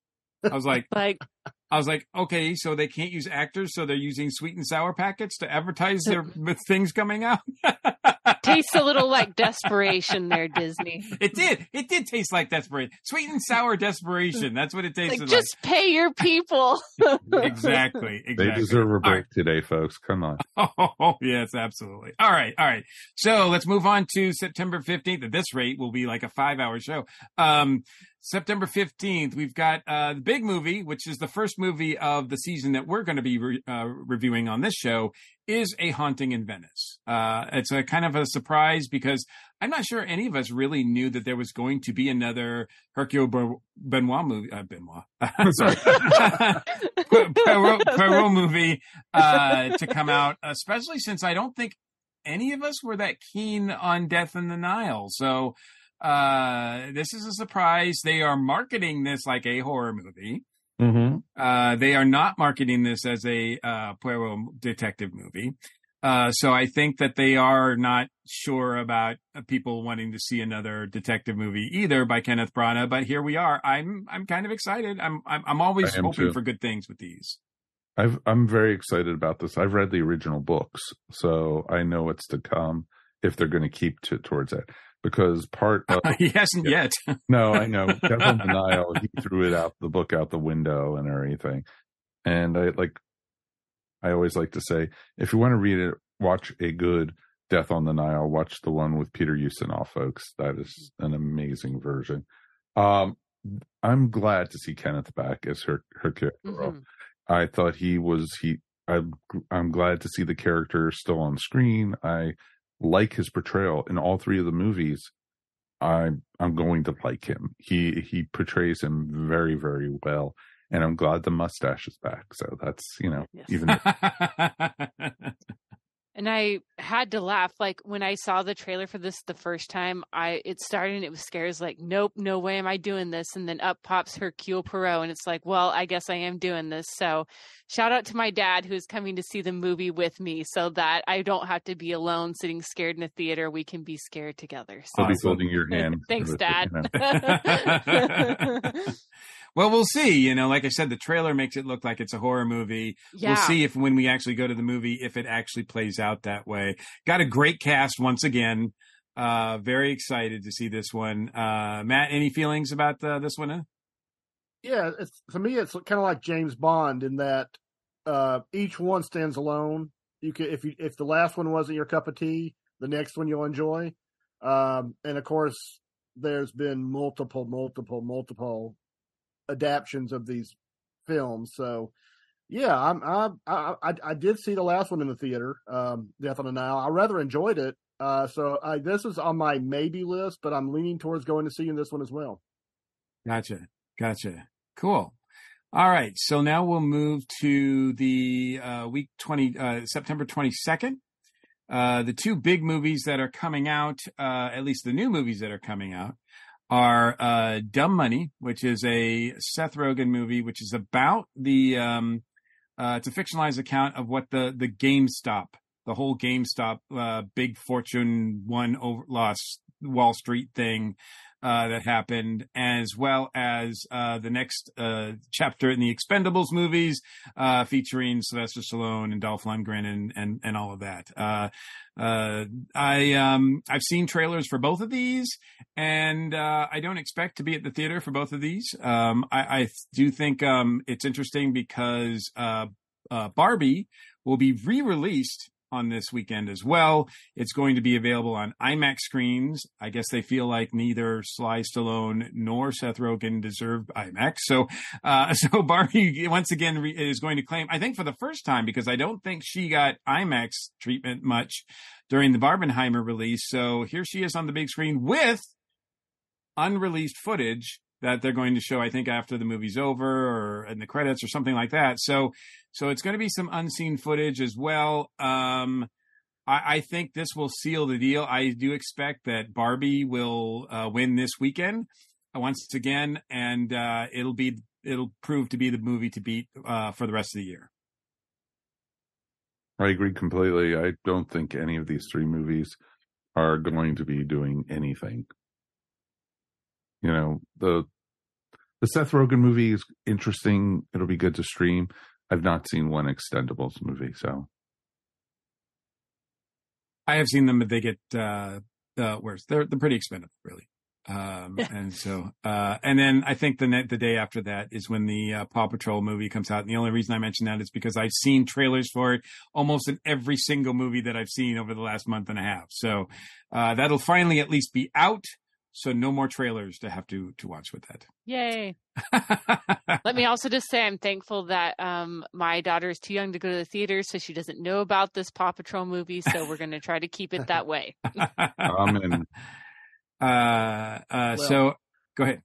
I was like, Like, I was like, okay, so they can't use actors, so they're using sweet and sour packets to advertise their things coming out. tastes a little like desperation there, Disney. It did. It did taste like desperation. Sweet and sour desperation. That's what it tasted Like, like. just pay your people. exactly. Exactly. they deserve a break right. today folks come on Oh, yes, absolutely. All right. All right. So let's move on to September 15th. At this rate, will be like a five hour show. Um, September 15th, we've got uh, the big movie, which is the first movie of the season that we're going to be re- uh, reviewing on this show, is A Haunting in Venice. Uh, it's a kind of a surprise because I'm not sure any of us really knew that there was going to be another Hercule Ber- Benoit movie. Uh, Benoit. Sorry. Poirot, Poirot movie uh, to come out, especially since I don't think any of us were that keen on Death in the Nile. So uh, this is a surprise. They are marketing this like a horror movie. mm-hmm. Uh, they are not marketing this as a uh, Poirot detective movie. Uh, so I think that they are not sure about uh, people wanting to see another detective movie either by Kenneth Branagh. But here we are. I'm I'm kind of excited. I'm I'm, I'm always hoping too. for good things with these. I've, I'm very excited about this. I've read the original books, so I know what's to come if they're going to keep to towards it. Because part of he hasn't Yeah. yet. no, I know Death on the Nile, he threw it out the book out the window and everything. And I like, I always like to say, if you want to read it, watch a good Death on the Nile. Watch the one with Peter Ustinov, folks. That is an amazing version. Um, I'm glad to see Kenneth back as her Hercule. Poirot. Mhm. I thought he was he. I'm I'm glad to see the character still on screen. I like his portrayal in all three of the movies. I'm I'm going to like him. He he portrays him very very well, and I'm glad the mustache is back. So that's you know Yes. even And I had to laugh. Like when I saw the trailer for this the first time, I it started and it was scary. It's like, nope, no way am I doing this. And then up pops Hercule Poirot, and it's like, well, I guess I am doing this. So, shout out to my dad who's coming to see the movie with me, so that I don't have to be alone sitting scared in a theater. We can be scared together. So, I'll be holding your hand. Thanks, Dad. you know. well, we'll see. You know, like I said, the trailer makes it look like it's a horror movie. yeah, We'll see if when we actually go to the movie, if it actually plays out that way. Got a great cast once again. Uh, very excited to see this one. Uh, Matt, any feelings about uh, this one? Huh? Yeah, it's to me it's kind of like James Bond in that uh, each one stands alone. You can if you if the last one wasn't your cup of tea, the next one you'll enjoy. Um, and of course, there's been multiple, multiple, multiple adaptions of these films. So, yeah, I'm, I, I, I, did see the last one in the theater, um, Death on the Nile. I rather enjoyed it. Uh, so I, this is on my maybe list, but I'm leaning towards going to seeing this one as well. Gotcha. Gotcha. Cool. All right. So now we'll move to the uh, week 20, uh, September 22nd. Uh, the two big movies that are coming out, uh, at least the new movies that are coming out, are uh, Dumb Money, which is a Seth Rogen movie, which is about the, um, uh, it's a fictionalized account of what the, the GameStop, the whole GameStop, uh, big fortune one over lost Wall Street thing uh, that happened, as well as uh, the next uh, chapter in the Expendables movies, uh, featuring Sylvester Stallone and Dolph Lundgren and and, and all of that. Uh, uh, I um, I've seen trailers for both of these, and I don't expect to be at the theater for both of these. Um, I, I, do think um, it's interesting because Barbie will be re-released on this weekend as well. It's going to be available on IMAX screens. I guess they feel like neither Sly Stallone nor Seth Rogen deserve IMAX. So, uh, so Barbie once again re- is going to claim, I think for the first time, because I don't think she got IMAX treatment much during the Barbenheimer release. So here she is on the big screen with unreleased footage that they're going to show, I think, after the movie's over or in the credits or something like that. So, so it's going to be some unseen footage as well. Um, I, I, think this will seal the deal. I do expect that Barbie will uh, win this weekend once again, and uh, it'll be it'll prove to be the movie to beat uh, for the rest of the year. I agree completely. I don't think any of these three movies are going to be doing anything you know the the Seth Rogen movie is interesting. It'll be good to stream. I've not seen one Expendables movie, so I have seen them, but they get uh, uh worse. They're they're pretty expensive, really. Um, and so, uh, and then I think the net, the day after that is when the uh, Paw Patrol movie comes out. And the only reason I mention that is because I've seen trailers for it almost in every single movie that I've seen over the last month and a half. So, uh, that'll finally at least be out. So no more trailers to have to to watch with that. Yay! Let me also just say I'm thankful that um, my daughter is too young to go to the theater, so she doesn't know about this Paw Patrol movie. So we're going to try to keep it that way. Amen. Uh, uh, well, so go ahead.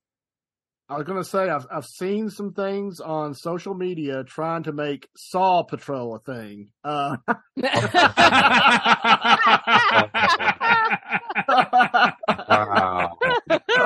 I was going to say I've I've seen some things on social media trying to make Saw Patrol a thing. Uh, wow.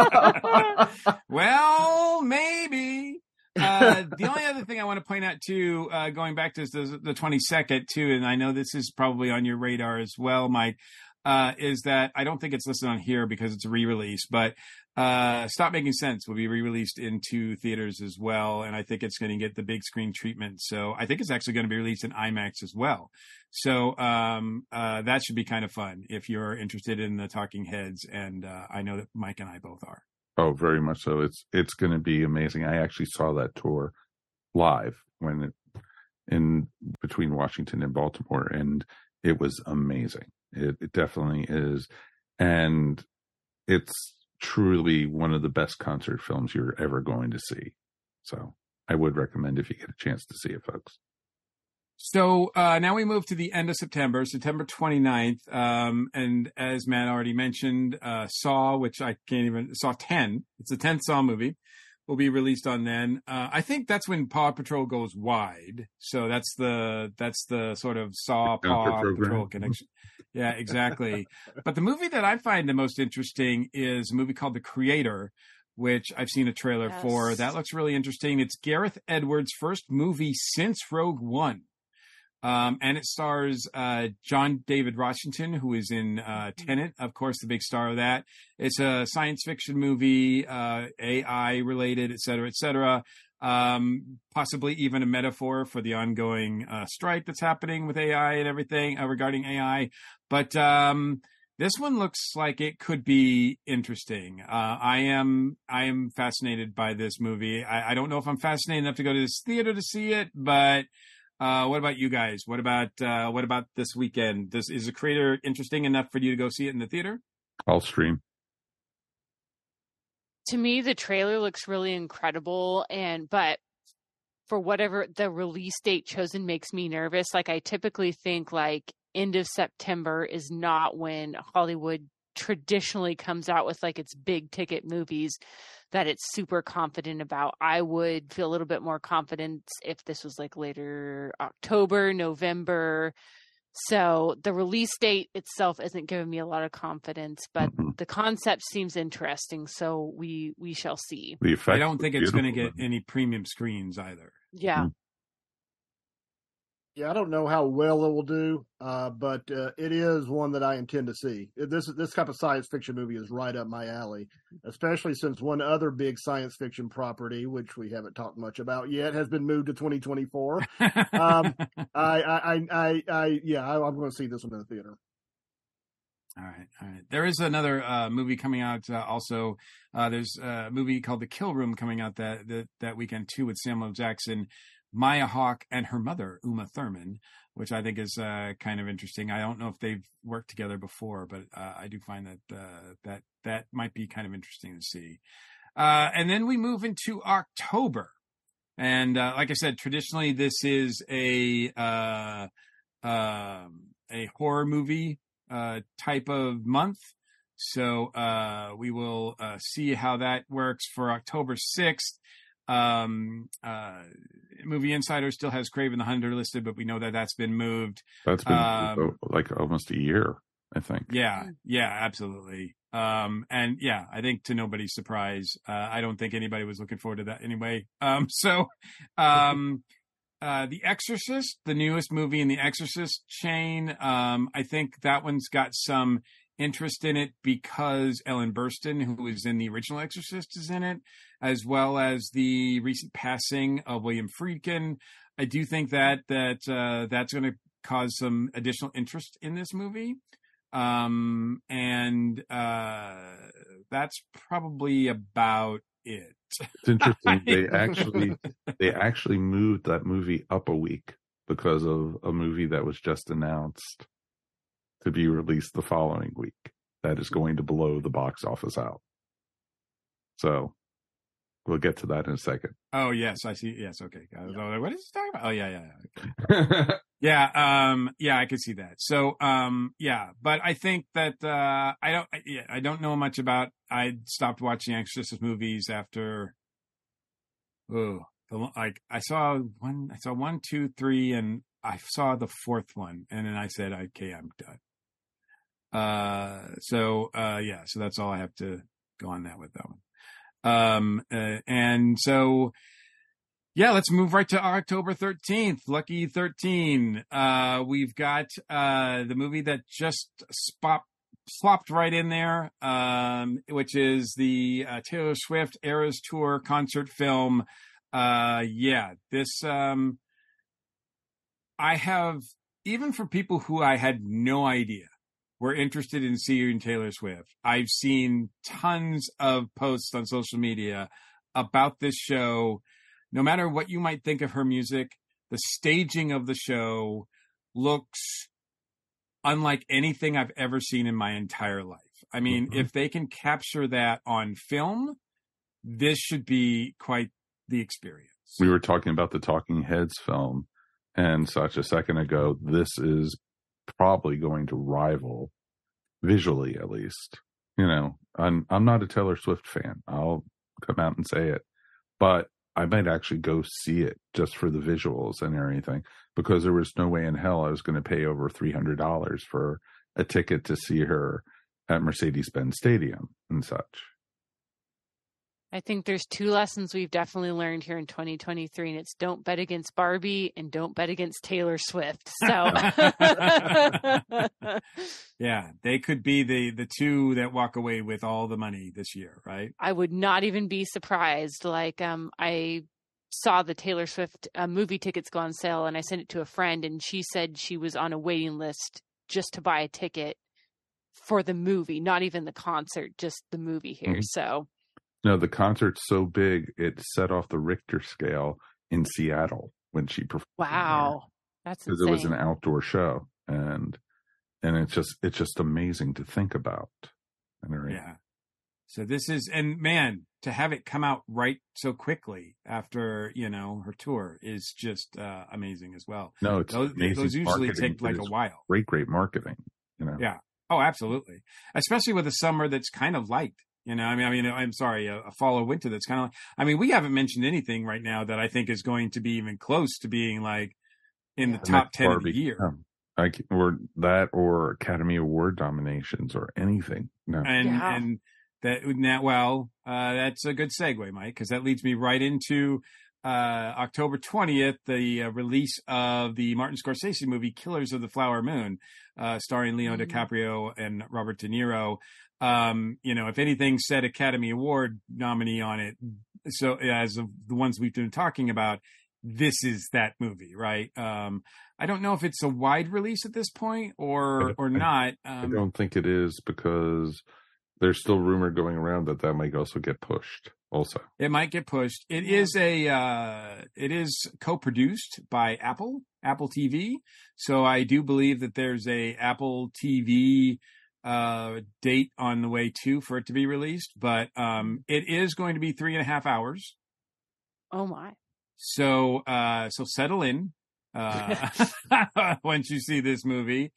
well, maybe. Uh, the only other thing I want to point out too, uh, going back to the, the 22nd too, and I know this is probably on your radar as well, Mike, uh, is that I don't think it's listed on here because it's a re-release, but uh, Stop Making Sense will be re-released into theaters as well, and I think it's going to get the big screen treatment. So I think it's actually going to be released in IMAX as well. So um, uh, that should be kind of fun if you're interested in the Talking Heads, and uh, I know that Mike and I both are. Oh, very much so. It's it's going to be amazing. I actually saw that tour live when it in between Washington and Baltimore, and it was amazing. It, it definitely is, and it's truly one of the best concert films you're ever going to see. So I would recommend if you get a chance to see it, folks. So uh, now we move to the end of September, September 29th. Um, and as Matt already mentioned, uh, Saw, which I can't even, Saw 10, it's a 10th Saw movie, will be released on then. Uh, I think that's when Paw Patrol goes wide. So that's the, that's the sort of Saw Paw Patrol connection. Yeah, exactly. but the movie that I find the most interesting is a movie called The Creator, which I've seen a trailer yes. for. That looks really interesting. It's Gareth Edwards' first movie since Rogue One. Um, and it stars uh, John David Washington, who is in uh, mm-hmm. Tenet, of course, the big star of that. It's a science fiction movie, uh, AI related, et cetera, et cetera um, possibly even a metaphor for the ongoing uh, strike that's happening with AI and everything uh, regarding AI. But um, this one looks like it could be interesting. Uh, I am I am fascinated by this movie. I, I, don't know if I'm fascinated enough to go to this theater to see it, but uh, what about you guys? What about uh, what about this weekend? Does is the creator interesting enough for you to go see it in the theater? I'll stream to me the trailer looks really incredible and but for whatever the release date chosen makes me nervous. Like I typically think like end of September is not when Hollywood traditionally comes out with like its big ticket movies that it's super confident about. I would feel a little bit more confidence if this was like later October, November. So the release date itself isn't giving me a lot of confidence, but Mhm. the concept seems interesting. So we we shall see. The effect I don't think it's going to get any premium screens either. Yeah. Yeah, I don't know how well it will do, uh, but uh, it is one that I intend to see. This this type of science fiction movie is right up my alley, especially since one other big science fiction property, which we haven't talked much about yet, has been moved to 2024. Um, I, I, I, I, yeah, I, I'm going to see this one in the theater. All right, all right. There is another uh, movie coming out. Uh, also, uh, there's a movie called The Kill Room coming out that that, that weekend too with Samuel Jackson, Maya Hawke, and her mother Uma Thurman, which I think is uh, kind of interesting. I don't know if they've worked together before, but uh, I do find that uh, that that might be kind of interesting to see. Uh, and then we move into October, and uh, like I said, traditionally this is a uh, um a horror movie type of month. So we will see how that works for October 6th. Um, uh, Movie Insider still has Kraven the Hunter listed, but we know that that's been moved. That's been Um, like almost a year, I think. Yeah, yeah, absolutely. Um, and yeah, I think to nobody's surprise, uh, I don't think anybody was looking forward to that anyway. Um, so, um, uh, The Exorcist, the newest movie in the Exorcist chain, um, I think that one's got some interest in it because Ellen Burstyn, who was in the original Exorcist, is in it, as well as the recent passing of William Friedkin. I do think that that uh, that's going to cause some additional interest in this movie um and uh that's probably about it It's interesting. they actually they actually moved that movie up a week because of a movie that was just announced to be released the following week that is going to blow the box office out. So we'll get to that in a second. oh yes i see yes okay like, what is he talking about? Oh yeah yeah yeah yeah um yeah i could see that. So um yeah but i think that uh i don't I- yeah, i don't know much about i stopped watching exorcist movies after oh the, like i saw one i saw one two three and i saw the fourth one and then i said okay i'm done. Uh so uh yeah so that's all i have to go on that with that one um uh, and so yeah, let's move right to October 13th. Lucky 13. Uh, we've got, uh, the movie that just spop, slopped right in there, um, which is the, uh, Taylor Swift Eras Tour concert film. Uh, yeah, this, um, I have, even for people who I had no idea were interested in seeing Taylor Swift, I've seen tons of posts on social media about this show no matter what you might think of her music, the staging of the show looks unlike anything I've ever seen in my entire life. I mean, Mhm. if they can capture that on film, this should be quite the experience. we were talking about the Talking Heads film and such a second ago. This is probably going to rival visually, at least. You know, I'm I'm not a Taylor Swift fan. I'll come out and say it, but I might actually go see it just for the visuals and everything because there was no way in hell I was going to pay over three hundred dollars for a ticket to see her at Mercedes-Benz Stadium and such. I think there's two lessons we've definitely learned here in 2023, and it's don't bet against Barbie and don't bet against Taylor Swift. So, yeah, they could be the the two that walk away with all the money this year, right? I would not even be surprised. Like, um, I saw the Taylor Swift uh, movie tickets go on sale, and I sent it to a friend, and she said she was on a waiting list just to buy a ticket for the movie, not even the concert, just the movie here. Mhm. So, No, the concert's so big it set off the Richter scale in Seattle when she performed. wow, that's because it was an outdoor show, and and it's just it's just amazing to think about. And. Yeah. So this is, and man, to have it come out right so quickly after you know her tour is just uh, amazing as well. No, it's Those, amazing those usually marketing. take like a while. Great, great marketing. You know. Yeah. Oh, absolutely. Especially with a summer that's kind of light. You know, I mean, I mean, I'm sorry, a, a fall or winter that's kind of. Like, I mean, we haven't mentioned anything right now that I think is going to be even close to being like in the The top next ten of the year. No. I c- or that or Academy Award nominations or anything. No. and Yeah. and that now well uh that's a good segue mike because that leads me right into uh october 20th the uh, release of the martin scorsese movie killers of the flower moon uh starring leo Mhm. dicaprio and robert de niro um you know if anything said academy award nominee on it so as of the ones we've been talking about this is that movie right um i don't know if it's a wide release at this point I or don't- or I- not I um don't think it is because there's still rumor going around that that might also get pushed. Also, It might get pushed. It is a uh it is co-produced by Apple, Apple TV. So I do believe that there's a Apple TV uh date on the way too for it to be released. But um it is going to be three and a half hours. Oh my. So uh so settle in uh once you see this movie.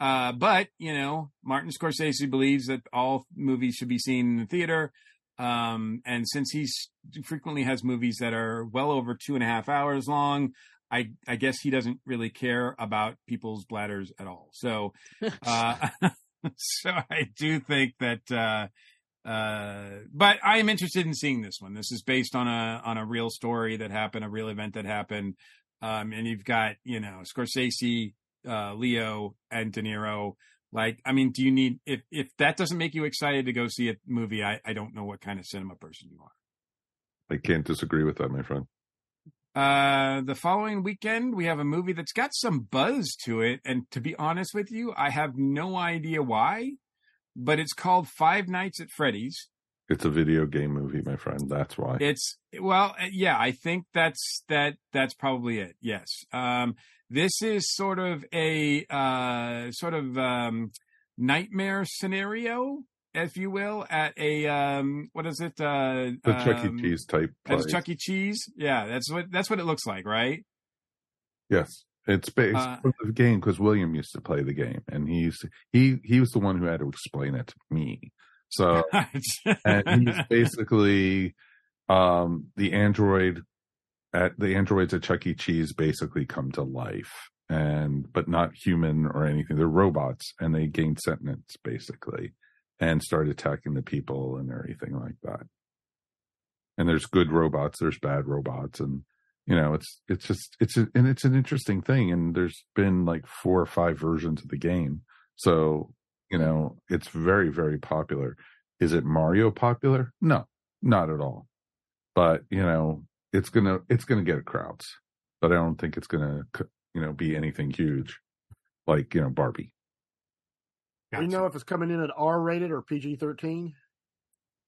Uh but, you know, Martin Scorsese believes that all movies should be seen in the theater. Um and since he frequently has movies that are well over two and a half hours long, I I guess he doesn't really care about people's bladders at all. So uh so I do think that uh uh but I am interested in seeing this one. This is based on a on a real story that happened, a real event that happened. Um and you've got, you know, Scorsese, uh Leo and De Niro. Like, I mean, do you need if if that doesn't make you excited to go see a movie, I I don't know what kind of cinema person you are. I can't disagree with that, my friend. Uh, the following weekend, we have a movie that's got some buzz to it. And to be honest with you, I have no idea why, but it's called Five Nights at Freddy's. It's a video game movie, my friend. That's why. It's, well, uh, yeah, I think that's, that, that's probably it. Yes. Um, this is sort of a, uh, sort of, um, nightmare scenario, if you will, at a, um, what is it? Uh, the Chuck E. um, Cheese type. Place. Chuck E. Cheese. Yeah. That's what, that's what it looks like, right? Yes, it's based Uh, on the game because William used to play the game, and he's he he was the one who had to explain it to me. So and he's basically um the android at the androids at Chuck E. Cheese basically come to life and but not human or anything. They're robots and they gain sentience basically and start attacking the people and everything like that. And there's good robots, there's bad robots, and you know it's it's just it's a, and it's an interesting thing. And there's been like four or five versions of the game, so you know it's very very popular. Is it Mario popular? No, not at all. But you know it's gonna it's gonna get crowds, but I don't think it's gonna you know be anything huge like you know Barbie. Do you know if it's coming in at R rated or PG thirteen?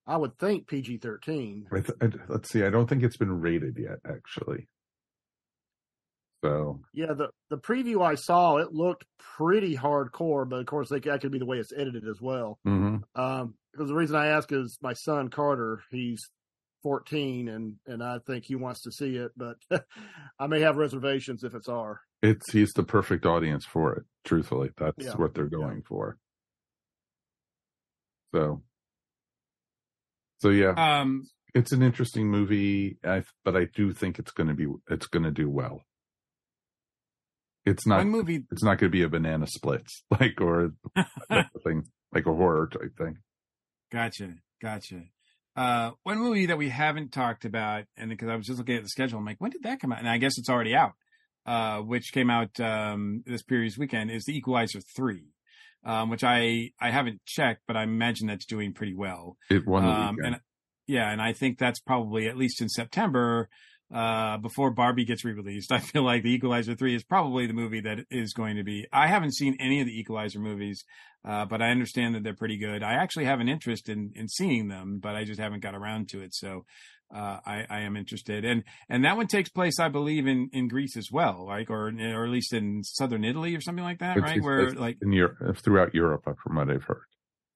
I would think PG thirteen. Th- let's see. I don't think it's been rated yet, actually. So Yeah, the the preview I saw it looked pretty hardcore, but of course they, that could be the way it's edited as well. mhm. Um, because the reason I ask is my son Carter, he's 14, and and I think he wants to see it, but I may have reservations if it's R. it's he's the perfect audience for it. Truthfully, that's Yeah. what they're going for. So, so yeah, um, it's an interesting movie, I, but I do think it's going to be it's going to do well. It's not one movie it's not going to be a banana splits like or thing like a horror type thing. Gotcha, gotcha. Uh, one movie that we haven't talked about, and because I was just looking at the schedule, I'm like, when did that come out? And I guess it's already out. Uh, which came out um, this previous weekend is The Equalizer three, um, which I I haven't checked, but I imagine that's doing pretty well. It won the Um, weekend. and yeah, and I think that's probably at least in September, uh, before Barbie gets re-released. I feel like The Equalizer three is probably the movie that is going to be. I haven't seen any of the Equalizer movies, uh, but I understand that they're pretty good. I actually have an interest in in seeing them, but I just haven't got around to it. So. Uh, I, I am interested, and and that one takes place, I believe, in, in Greece as well, like or or at least in southern Italy or something like that, It's- right? it's- Where it's like in Europe, throughout Europe, from what I've heard.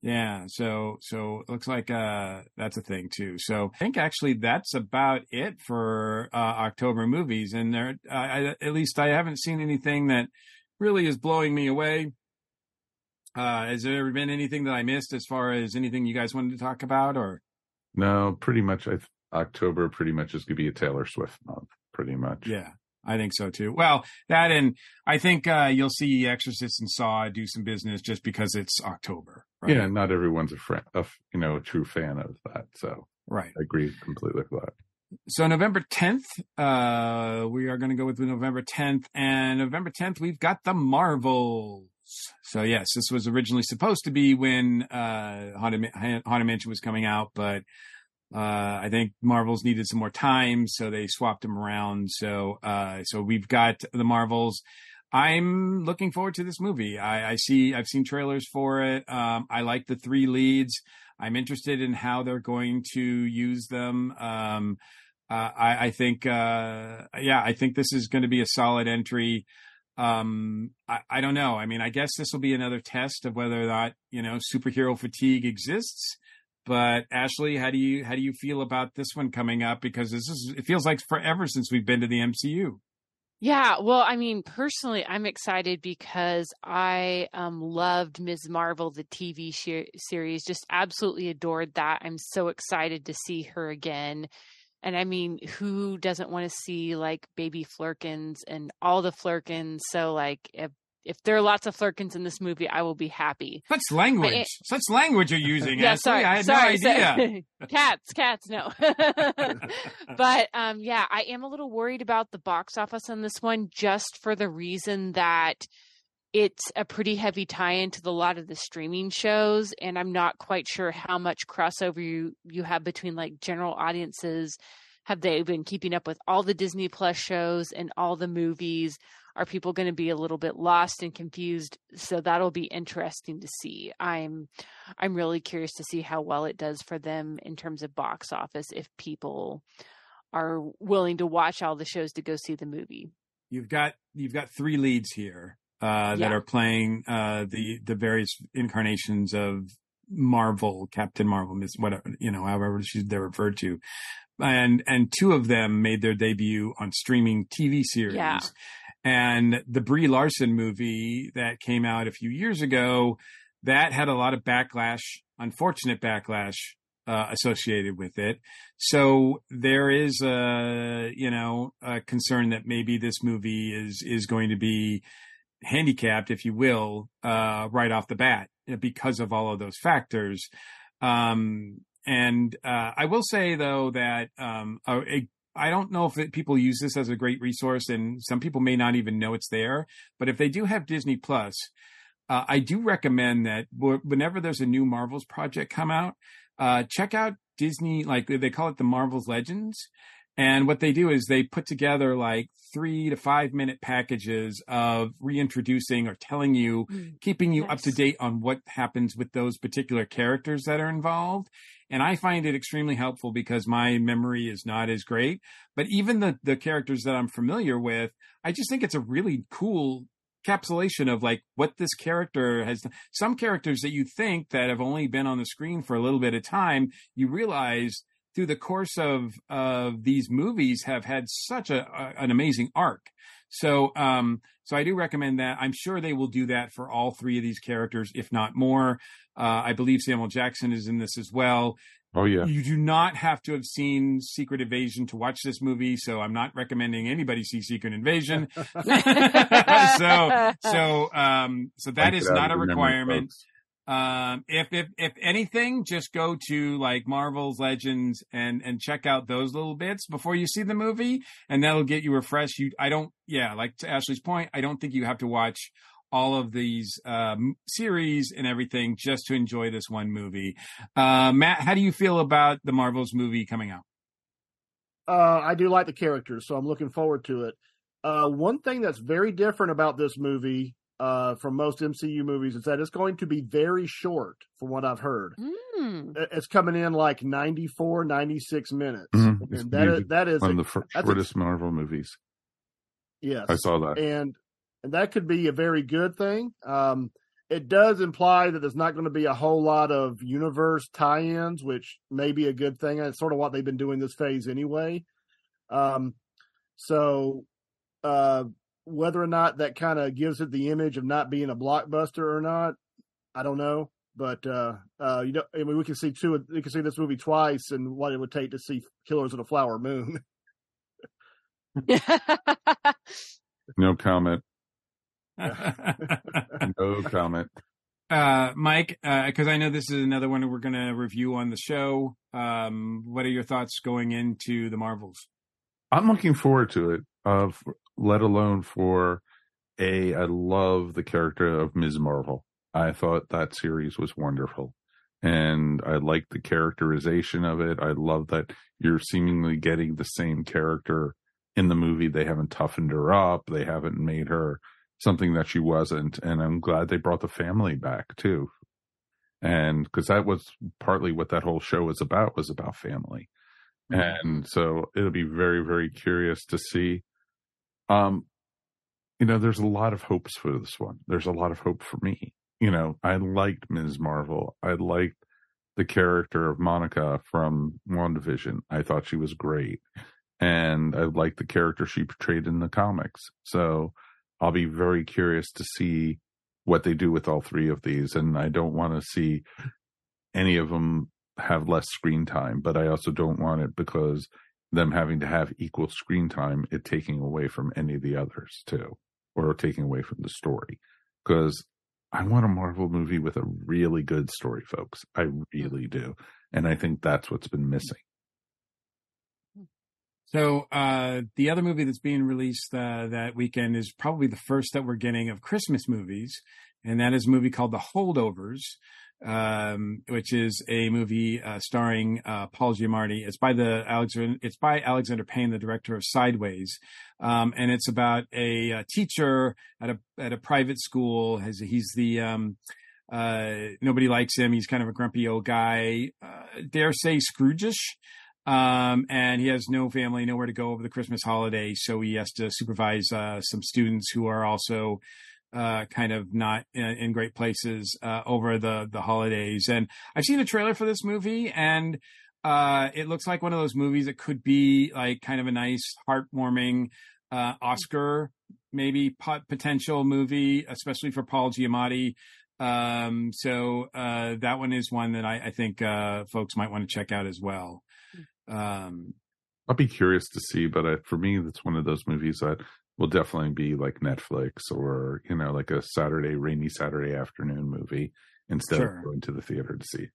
Yeah, so so it looks like uh that's a thing too. So I think actually that's about it for uh October movies and there uh, I, at least I haven't seen anything that really is blowing me away. Uh has there ever been anything that I missed as far as anything you guys wanted to talk about or No, pretty much. I October pretty much is going to be a Taylor Swift month. Pretty much. Yeah, I think so too. Well, that and I think uh, you'll see Exorcist and Saw do some business just because it's October. Right? Yeah, not everyone's a friend, a, you know, a true fan of that. So right. I agree completely with that. So November 10th, uh, we are going to go with November 10th, and November 10th we've got the Marvels. So yes, this was originally supposed to be when uh, Haunted, Haunted Mansion was coming out, but uh, I think Marvels needed some more time, so they swapped them around. So uh, so we've got the Marvels. I'm looking forward to this movie. I, I see I've seen trailers for it. Um, I like the three leads. I'm interested in how they're going to use them. Um, uh, I, I think, uh, yeah, I think this is going to be a solid entry. Um, I, I don't know. I mean, I guess this will be another test of whether or not you know superhero fatigue exists. But Ashley, how do you how do you feel about this one coming up? Because this is it feels like forever since we've been to the MCU. Yeah, well, I mean, personally, I'm excited because I um, loved Ms. Marvel, the TV sh- series, just absolutely adored that. I'm so excited to see her again. And I mean, who doesn't want to see like baby Flerkens and all the Flerkens? So, like, if if there are lots of Flerkens in this movie, I will be happy. Such language, I- such language you're using. yeah, Ashley. sorry, I had sorry, no idea. sorry. cats, cats, no. but um, yeah, I am a little worried about the box office on this one, just for the reason that it's a pretty heavy tie-in to the lot of the streaming shows, and I'm not quite sure how much crossover you you have between like general audiences. Have they been keeping up with all the Disney Plus shows and all the movies? Are people going to be a little bit lost and confused? So that'll be interesting to see. I'm I'm really curious to see how well it does for them in terms of box office if people are willing to watch all the shows to go see the movie. You've got you've got three leads here uh, that Yeah. are playing uh, the the various incarnations of Marvel, Captain Marvel, Miss whatever you know, however she's they're referred to, and and two of them made their debut on streaming TV series. Yeah. And the Brie Larson movie that came out a few years ago, that had a lot of backlash, unfortunate backlash uh, associated with it. So there is a you know a concern that maybe this movie is is going to be handicapped, if you will, uh, right off the bat because of all of those factors. Um, and uh, I will say though that um, a, a I don't know if it, people use this as a great resource, and some people may not even know it's there. But if they do have Disney Plus, uh, I do recommend that wh- whenever there's a new Marvels project come out, uh, check out Disney. Like they call it the Marvels Legends, and what they do is they put together like three to five minute packages of reintroducing or telling you, mm. keeping you up to date on what happens with those particular characters that are involved. And I find it extremely helpful because my memory is not as great. But even the, the characters that I'm familiar with, I just think it's a really cool capsulation of like what this character has. Some characters that you think that have only been on the screen for a little bit of time, you realize through the course of of these movies have had such a, a an amazing arc. So um so I do recommend that. I'm sure they will do that for all three of these characters, if not more. Uh, I believe Samuel Jackson is in this as well. Oh yeah. You do not have to have seen Secret Invasion to watch this movie, so I'm not recommending anybody see Secret Invasion. so so um so that Wipe is not a requirement. folks. Um, if if if anything, just go to like Marvel's Legends and and check out those little bits before you see the movie, and that'll get you refreshed. You, I don't, yeah, like to Ashley's point, I don't think you have to watch all of these um, series and everything just to enjoy this one movie. Uh, Matt, how do you feel about the Marvels movie coming out? Uh, I do like the characters, so I'm looking forward to it. Uh, one thing that's very different about this movie uh, from most MCU movies is that it's going to be very short, from what I've heard. Mm. It's coming in like 94, 96 minutes, Mhm. And that is, that is One a- of the fir- that's a- shortest Marvel movies. yes, I saw that. and and that could be a very good thing. Um, it does imply that there's not going to be a whole lot of universe tie-ins, which may be a good thing. And it's sort of what they've been doing this phase anyway. Um, so uh, whether or not that kind of gives it the image of not being a blockbuster or not, I don't know. But uh, uh, you know, I mean, we can see two. We can see this movie twice, and what it would take to see Killers of the Flower Moon. No comment. No comment. uh, Mike, because I know this is another one we're going to review on the show. Um, what are your thoughts going into the Marvels? I'm looking forward to it. Uh, of let alone for a, I love the character of Ms. Marvel. I thought that series was wonderful, and I like the characterization of it. I love that you're seemingly getting the same character in the movie. They haven't toughened her up. They haven't made her something that she wasn't, and I'm glad they brought the family back too. And because that was partly what that whole show was about was about family. And so it'll be very, very curious to see. Um, you know, there's a lot of hopes for this one. There's a lot of hope for me. You know, I liked Ms. Marvel. I liked the character of Monica from WandaVision. I thought she was great. And I liked the character she portrayed in the comics. So I'll be very curious to see what they do with all three of these. And I don't want to see any of them have less screen time, but I also don't want it because them having to have equal screen time, it taking away from any of the others too, or taking away from the story. Because I want a Marvel movie with a really good story, folks. I really do. And I think that's what's been missing. So uh, the other movie that's being released uh, that weekend is probably the first that we're getting of Christmas movies, and that is a movie called The Holdovers, um, which is a movie uh, starring uh, Paul Giamatti. It's by the Alexander. It's by Alexander Payne, the director of Sideways, um, and it's about a, uh teacher at a at a private school. Has he's the um, uh, nobody likes him. He's kind of a grumpy old guy. Uh, dare say Scroogish. Um, and he has no family, nowhere to go over the Christmas holiday. So he has to supervise, uh, some students who are also, uh, kind of not in, in great places, uh, over the, the holidays. And I've seen a trailer for this movie and, uh, it looks like one of those movies that could be like kind of a nice, heartwarming, uh, Oscar, maybe pot- potential movie, especially for Paul Giamatti. Um, so, uh, that one is one that I, I think, uh, folks might want to check out as well. Um, I'll be curious to see, but I, for me, that's one of those movies that will definitely be like Netflix or, you know, like a Saturday, rainy Saturday afternoon movie instead Sure. of going to the theater to see.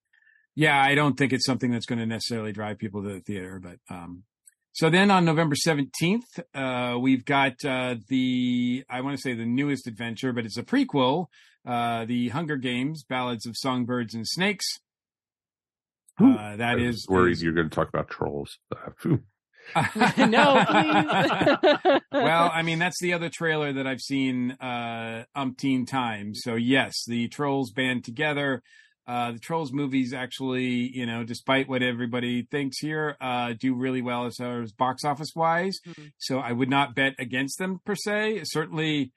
yeah, I don't think it's something that's going to necessarily drive people to the theater, but, um, so then on November 17th, uh, we've got, uh, the, I want to say the newest adventure, but it's a prequel, uh, the Hunger Games, Ballads of Songbirds and Snakes. Uh, that I is worried is- you're going to talk about trolls. No, please. well, I mean, that's the other trailer that I've seen uh, umpteen times. So yes, the trolls band together. Uh, the trolls movies actually, you know, despite what everybody thinks here, uh, do really well as far as box office wise. Mhm. So I would not bet against them per se. Certainly,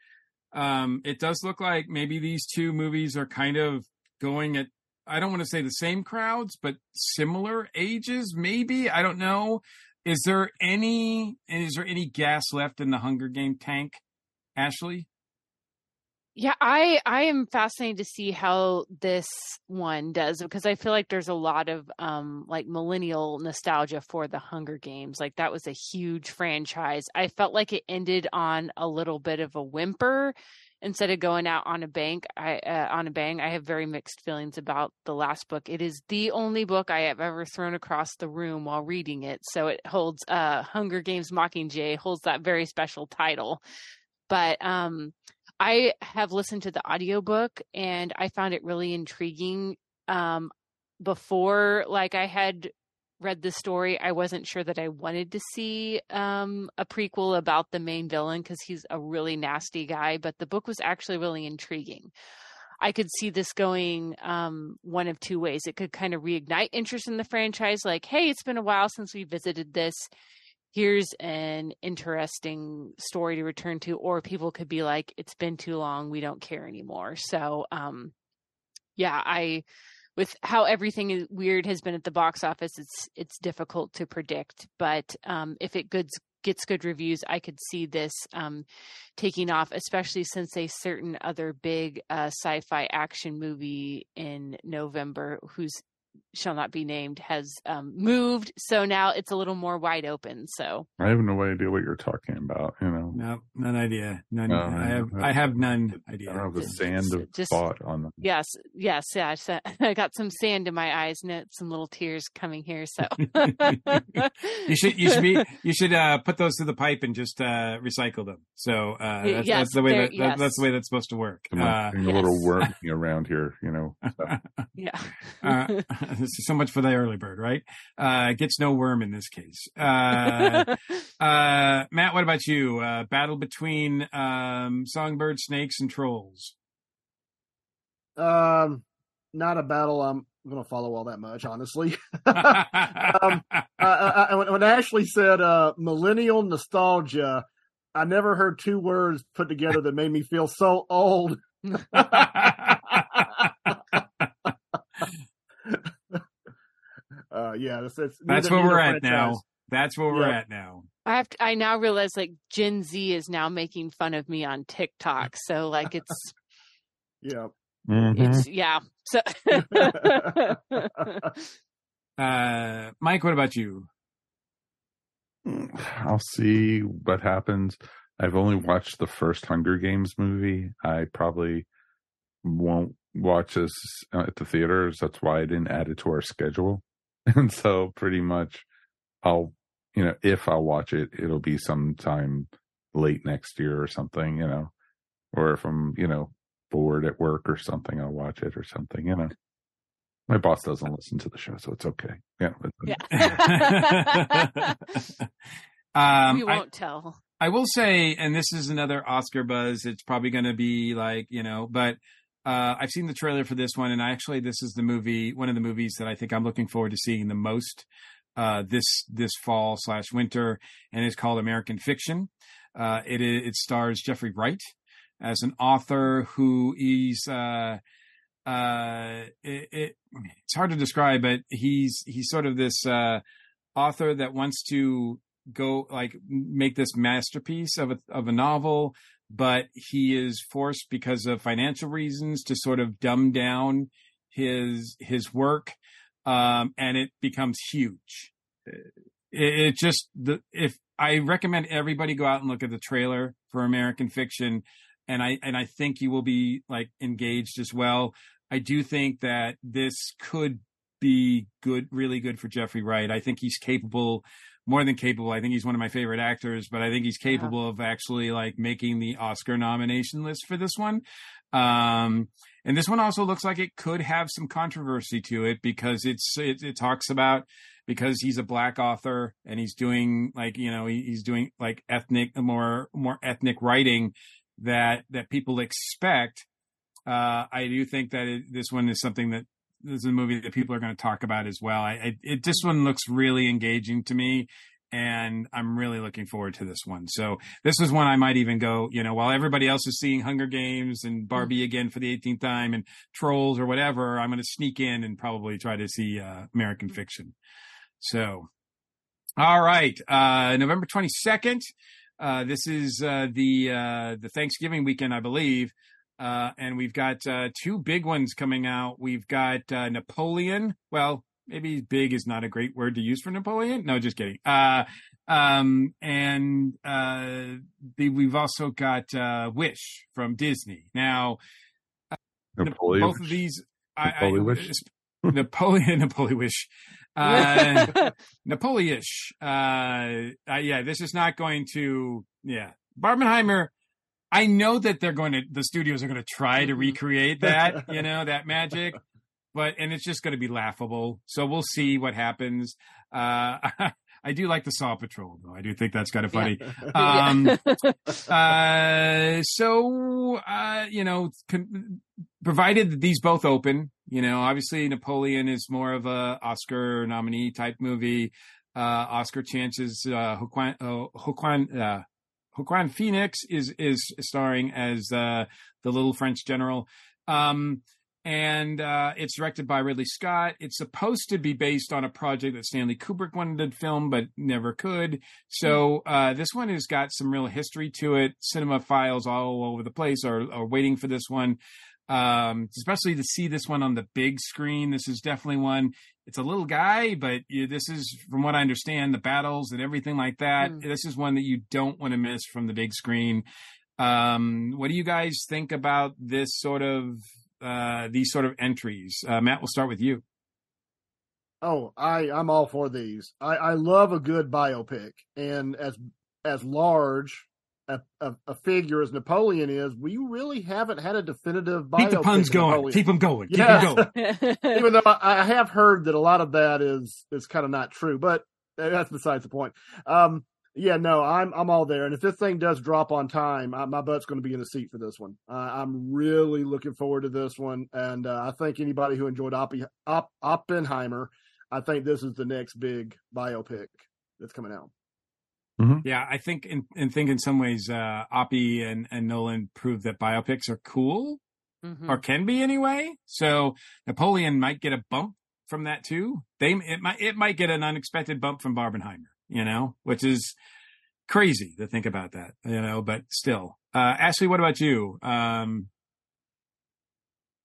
um, it does look like maybe these two movies are kind of going at. I don't want to say the same crowds, but similar ages, maybe. I don't know. Is there any is there any gas left in the Hunger Game tank, Ashley? Yeah, I I am fascinated to see how this one does because I feel like there's a lot of um like millennial nostalgia for the Hunger Games. Like that was a huge franchise. I felt like it ended on a little bit of a whimper instead of going out on a bank. I uh, on a bang. I have very mixed feelings about the last book. It is the only book I have ever thrown across the room while reading it. So it holds uh Hunger Games Mockingjay holds that very special title. But um I have listened to the audiobook and I found it really intriguing. Um, before, like, I had read the story, I wasn't sure that I wanted to see um, a prequel about the main villain because he's a really nasty guy, but the book was actually really intriguing. I could see this going um, one of two ways. It could kind of reignite interest in the franchise, like, hey, it's been a while since we visited this here's an interesting story to return to, or people could be like, it's been too long, we don't care anymore. So, um, yeah, I with how everything is weird has been at the box office, it's it's difficult to predict. But um, if it goods gets good reviews, I could see this um, taking off, especially since a certain other big uh, sci-fi action movie in November, whose shall not be named has um, moved so now it's a little more wide open so I have no idea what you're talking about. You know, No, none idea. None. No, I have. I- I have none I idea. don't have a Just- sand of just- thought on them. yes yes yeah I got some sand in my eyes and it- some little tears coming here so you should. You should be. You should uh, put those to the pipe and just uh, recycle them. So uh, that's, yes, that's the way there- that, that- yes. that's the way that's supposed to work. Come Uh, on, a little yes. wormy around here, you know. stuff. yeah uh, this is so much for the early bird, right? Uh, gets no worm in this case. Uh, uh, Matt, what about you? Uh, battle between um, songbird, snakes, and trolls. Um, not a battle I'm going to follow all that much, honestly. um, uh, when, when Ashley said uh, millennial nostalgia, I never heard two words put together that made me feel so old. Uh, yeah, that's, that's, That's where we're neither at now. That's where we're Yeah. at now. i have to, i now realize like gen z is now making fun of me on tiktok so like it's Yeah. Mhm. it's yeah so Uh, Mike, what about you? I'll see what happens. I've only watched the first Hunger Games movie. I probably won't watch this uh, at the theaters. That's why I didn't add it to our schedule. And so pretty much I'll, you know, if I'll watch it, it'll be sometime late next year or something, you know, or if I'm, you know, bored at work or something, I'll watch it or something, you know. My boss doesn't listen to the show, so it's okay. Yeah. but- yeah um, we I- won't tell I will say, and this is another Oscar buzz. It's probably going to be like you know, but uh, I've seen the trailer for this one, and actually, this is the movie, one of the movies that I think I'm looking forward to seeing the most uh, this this fall slash winter, and it's called American Fiction. Uh, it it stars Jeffrey Wright as an author who is. Uh, uh, it, it, it's hard to describe, but he's he's sort of this uh, author that wants to go like make this masterpiece of a of a novel, but he is forced because of financial reasons to sort of dumb down his his work, um, and it becomes huge. It, it just the if I recommend everybody go out and look at the trailer for American Fiction, and I and I think you will be like engaged as well. I do think that this could be good, really good for Jeffrey Wright. I think he's capable, more than capable. I think he's one of my favorite actors, but I think he's capable of actually like making the Oscar nomination list for this one. Um, and this one also looks like it could have some controversy to it because it's it, it talks about because he's a black author and he's doing like you know he, he's doing like ethnic more more ethnic writing that that people expect uh, I do think that it, this one is something that this is a movie that people are going to talk about as well. I, I it this one looks really engaging to me, and I'm really looking forward to this one. So this is one I might even go. You know, while everybody else is seeing Hunger Games and Barbie again for the 18th time and Trolls or whatever, I'm going to sneak in and probably try to see uh, American Fiction. So, all right, uh, November 22nd. Uh, this is uh, the uh, the Thanksgiving weekend, I believe. Uh, and we've got uh, two big ones coming out. We've got uh, Napoleon. Well, maybe big is not a great word to use for Napoleon. No, just kidding. Uh, um, and uh, the, we've also got uh, Wish from Disney. Now, Napoleon. both of these, I, I, Napoleon-ish? Napoleon, Napoleon Wish. Uh. Uh, uh, yeah, this is not going to. Yeah, Barbenheimer. I know that they're going to. The studios are going to try to recreate that. you know that magic, but and it's just going to be laughable. So we'll see what happens. Uh, I do like the Saw Patrol though. I do think that's kind of funny. Um, uh, so uh, you know, con- provided that these both open, you know, obviously Napoleon is more of a Oscar nominee type movie. uh, Oscar chances. Uh, Joaquin, uh, Joaquin, uh, Joaquin Phoenix is is starring as uh, the little French general. Um, and uh, it's directed by Ridley Scott. It's supposed to be based on a project that Stanley Kubrick wanted to film but never could. So uh, this one has got some real history to it. Cinephiles all over the place are, are waiting for this one, um, especially to see this one on the big screen. This is definitely one. It's a little guy, but you, this is, from what I understand, the battles and everything like that. Mm. This is one that you don't want to miss from the big screen. Um, what do you guys think about this sort of uh, these sort of entries? Uh, Matt, we'll start with you. Oh, I I'm all for these. I I love a good biopic, and as as large a, a, a figure as Napoleon is, we really haven't had a definitive biopic. Keep the puns going. Napoleon. Keep them going. Keep Yeah. them going. Even though I, I have heard that a lot of that is is kind of not true, but that's besides the point. Um, yeah, no, I'm I'm all there, and if this thing does drop on time, I, my butt's going to be in the seat for this one. Uh, I'm really looking forward to this one, and uh, I think anybody who enjoyed Oppi, Op, Oppenheimer, I think this is the next big biopic that's coming out. Yeah, I think in, in think in some ways, uh, Oppie and, and Nolan proved that biopics are cool Mhm. or can be anyway. So Napoleon might get a bump from that too. They it might it might get an unexpected bump from Barbenheimer, you know, which is crazy to think about that, you know. But still, uh, Ashley, what about you? Um,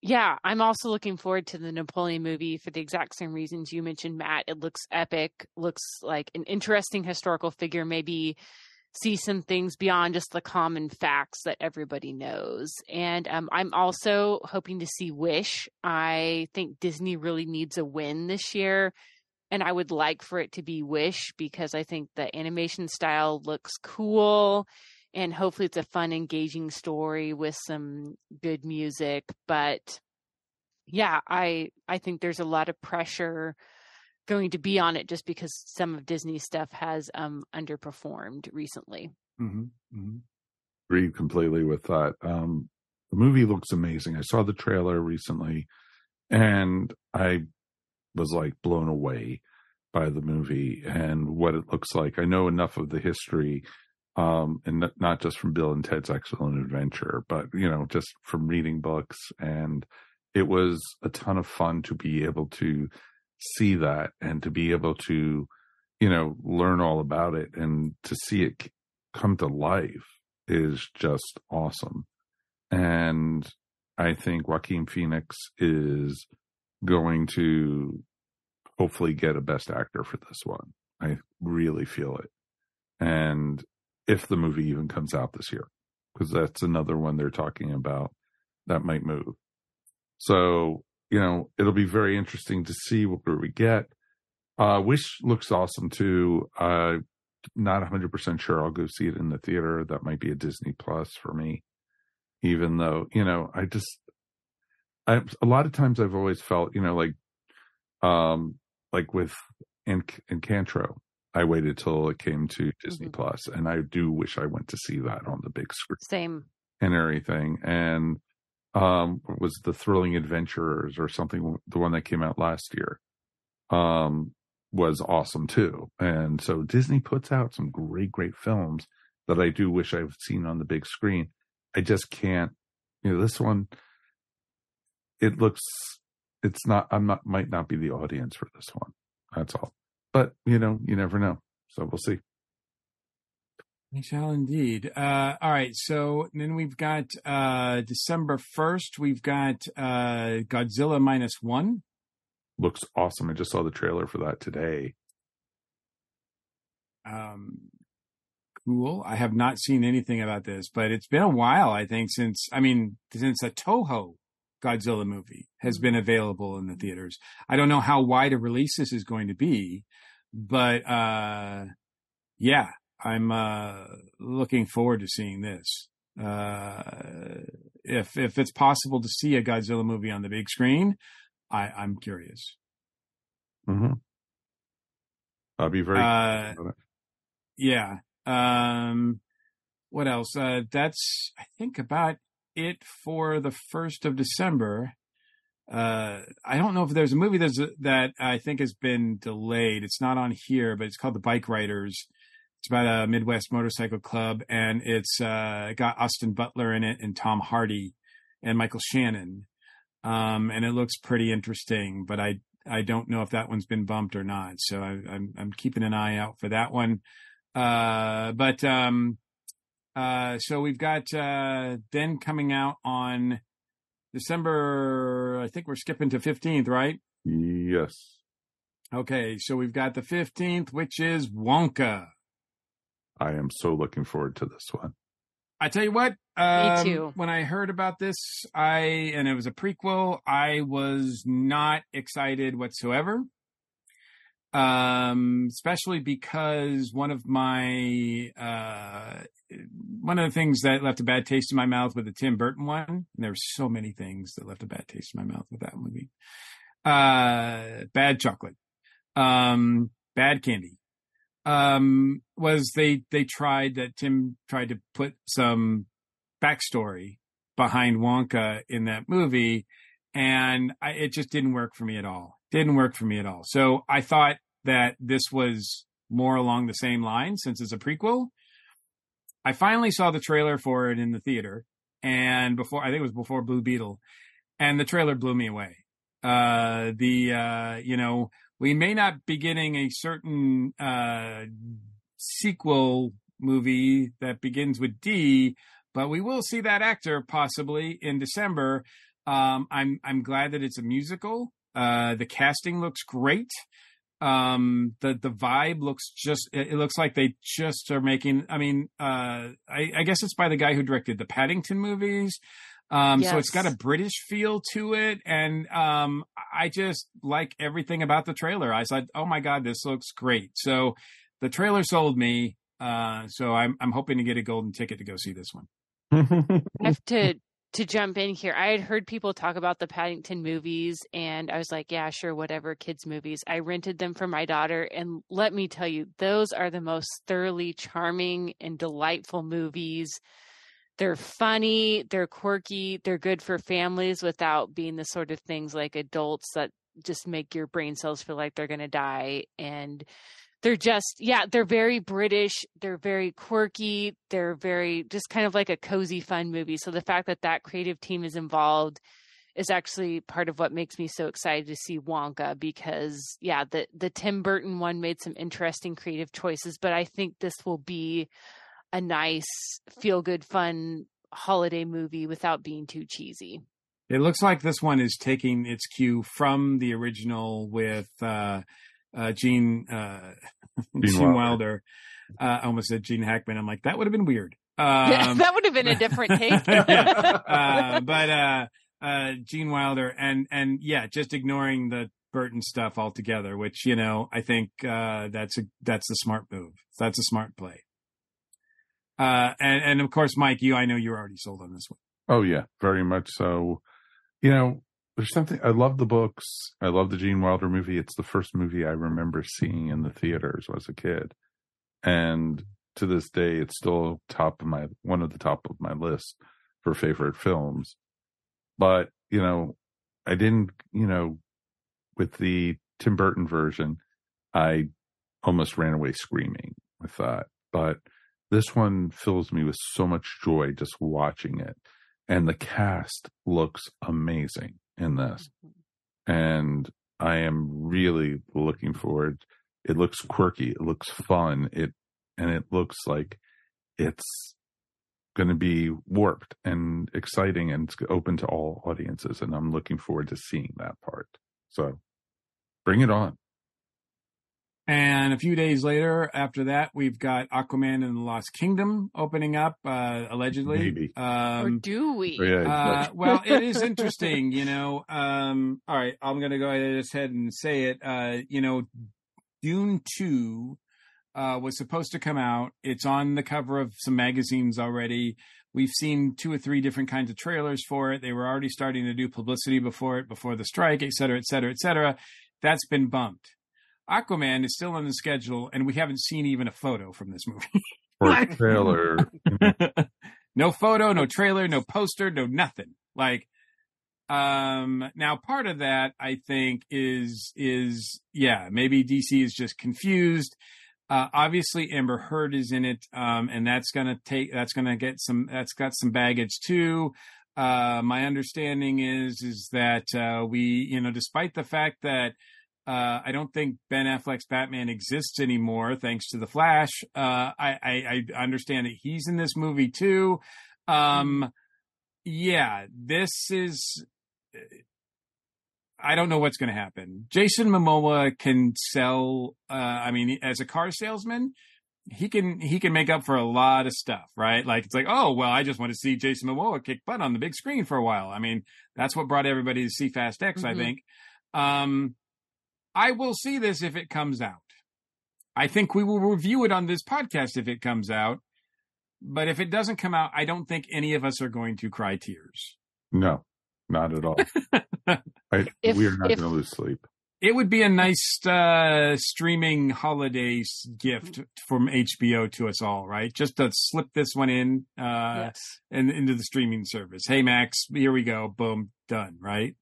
Yeah, I'm also looking forward to the Napoleon movie for the exact same reasons you mentioned, Matt. It looks epic, looks like an interesting historical figure, maybe see some things beyond just the common facts that everybody knows. And um, I'm also hoping to see Wish. I think Disney really needs a win this year. And I would like for it to be Wish because I think the animation style looks cool and hopefully it's a fun engaging story with some good music but yeah i i think there's a lot of pressure going to be on it just because some of disney's stuff has um underperformed recently mhm, mhm. agree completely with that. Um, the movie looks amazing. I saw the trailer recently, and I was like blown away by the movie and what it looks like. I know enough of the history, um, and not just from Bill and Ted's Excellent Adventure, but you know, just from reading books. And it was a ton of fun to be able to see that and to be able to, you know, learn all about it and to see it come to life is just awesome. And I think Joaquin Phoenix is going to hopefully get a best actor for this one. I really feel it. And if the movie even comes out this year, because that's another one they're talking about that might move. So, you know, it'll be very interesting to see what we get. Uh, Wish looks awesome too. Uh, not 100% sure I'll go see it in the theater. That might be a Disney Plus for me, even though, you know, I just, I, a lot of times I've always felt, you know, like, um, like with Enc- Encanto, I waited till it came to Disney Mhm. Plus, and I do wish I went to see that on the big screen same and everything. And um, was the Thrilling Adventurers or something? The one that came out last year um, was awesome too. And so Disney puts out some great, great films that I do wish I've seen on the big screen. I just can't. You know, this one, it looks. It's not. I'm not. Might not be the audience for this one. That's all. But you know, you never know. So we'll see. We shall indeed. Uh, all right. So then we've got uh, December 1st, we've got uh, Godzilla minus one. Looks awesome. I just saw the trailer for that today. Um, cool. I have not seen anything about this, but it's been a while, I think, since, I mean, since a Toho Godzilla movie has been available in the theaters. I don't know how wide a release this is going to be, but uh, yeah, I'm uh, looking forward to seeing this. Uh, if if it's possible to see a Godzilla movie on the big screen, I, I'm curious. Mm-hmm. I'll be very. Uh, yeah. Um, what else? Uh, that's I think about it for the first of December. Uh, I don't know if there's a movie a, that I think has been delayed. It's not on here, but it's called The Bike Riders. It's about a Midwest motorcycle club, and it's uh, got Austin Butler in it and Tom Hardy and Michael Shannon. Um, and it looks pretty interesting, but I I don't know if that one's been bumped or not. So I, I'm I'm keeping an eye out for that one. Uh, but um, uh, so we've got uh, then coming out on December. I think we're skipping to 15th, right? Yes. Okay, so we've got the 15th, which is Wonka. I am so looking forward to this one. I tell you what, um, too. when I heard about this, I and it was a prequel, I was not excited whatsoever. Um, especially because one of my uh, one of the things that left a bad taste in my mouth with the Tim Burton one. And there were so many things that left a bad taste in my mouth with that movie. Uh, bad chocolate, um, bad candy. Um, was they they tried that Tim tried to put some backstory behind Wonka in that movie, and I, it just didn't work for me at all. Didn't work for me at all. So I thought that this was more along the same line since it's a prequel. I finally saw the trailer for it in the theater, and before I think it was before Blue Beetle, and the trailer blew me away. Uh, the uh, you know we may not be getting a certain uh, sequel movie that begins with D, but we will see that actor possibly in December. Um, I'm I'm glad that it's a musical. Uh, the casting looks great. Um, the the vibe looks just it, it looks like they just are making. I mean, uh, I, I guess it's by the guy who directed the Paddington movies. Um, so it's got a British feel to it, and um, I just like everything about the trailer. I said, "Oh my god, this looks great!" So the trailer sold me. Uh, so I'm I'm hoping to get a golden ticket to go see this one. I have to to jump in here. I had heard people talk about the Paddington movies, and I was like, yeah, sure, whatever, kids' movies. I rented them for my daughter, and let me tell you, those are the most thoroughly charming and delightful movies. They're funny, they're quirky, they're good for families without being the sort of things like adults that just make your brain cells feel like they're going to die. And they're just yeah they're very british they're very quirky they're very just kind of like a cozy fun movie. So the fact that that creative team is involved is actually part of what makes me so excited to see wonka because yeah the the tim burton one made some interesting creative choices but i think this will be a nice feel good fun holiday movie without being too cheesy. It looks like this one is taking its cue from the original with uh, uh, Gene uh, Gene, Wilder. Wilder. Uh, I almost said Gene Hackman. I'm like that would have been weird. Yeah, Um, that would have been a different take yeah. uh, but uh, uh, Gene Wilder and and yeah, just ignoring the Burton stuff altogether, which you know I think uh, that's a that's a smart move. That's a smart play. Uh, and and of course, Mike, you I know you're already sold on this one. Oh yeah, very much so. You know, there's something I love the books. I love the Gene Wilder movie. It's the first movie I remember seeing in the theaters as a kid. And to this day it's still top of my one of the top of my list for favorite films. But, you know, I didn't, you know, with the Tim Burton version, I almost ran away screaming with that. But this one fills me with so much joy just watching it and the cast looks amazing in this. Mm-hmm. And i am really looking forward. It looks quirky. It looks fun. It and it looks like it's going to be warped and exciting and it's open to all audiences and i'm looking forward to seeing that part. So bring it on And a few days later, after that, we've got Aquaman and the Lost Kingdom opening up, uh, allegedly. Maybe. or Um, do we uh, well, it is interesting, you know. Um, all right, I'm going to go ahead and say it. Uh, you know, Dune 2 uh, was supposed to come out. It's on the cover of some magazines already. We've seen two or three different kinds of trailers for it. They were already starting to do publicity before it, before the strike, et cetera, et cetera, et cetera. That's been bumped. Aquaman is still on the schedule, and we haven't seen even a photo from this movie. or trailer no photo, no trailer, no poster, no nothing. Like Um, now part of that I think is is yeah maybe DC is just confused. Uh, obviously Amber Heard is in it, um, and that's gonna take that's gonna get some that's got some baggage too. Uh, my understanding is is that uh, we you know despite the fact that uh, I don't think Ben Affleck's Batman exists anymore, thanks to the Flash. Uh, I, I, I understand that he's in this movie too. Um, yeah, this is. I don't know what's going to happen. Jason Momoa can sell. Uh, I mean, as a car salesman, he can he can make up for a lot of stuff, right? Like it's like, oh well, I just want to see Jason Momoa kick butt on the big screen for a while. I mean, that's what brought everybody to see Fast X, I Mhm. think. Um, I will see this if it comes out. I think we will review it on this podcast if it comes out. But if it doesn't come out, I don't think any of us are going to cry tears. No, not at all. I, If- we are not going to lose sleep. It would be a nice uh, streaming holiday gift from HBO to us all, right? Just to slip this one in uh, yes. and into the streaming service. Hey, Max, here we go. Boom, done, right?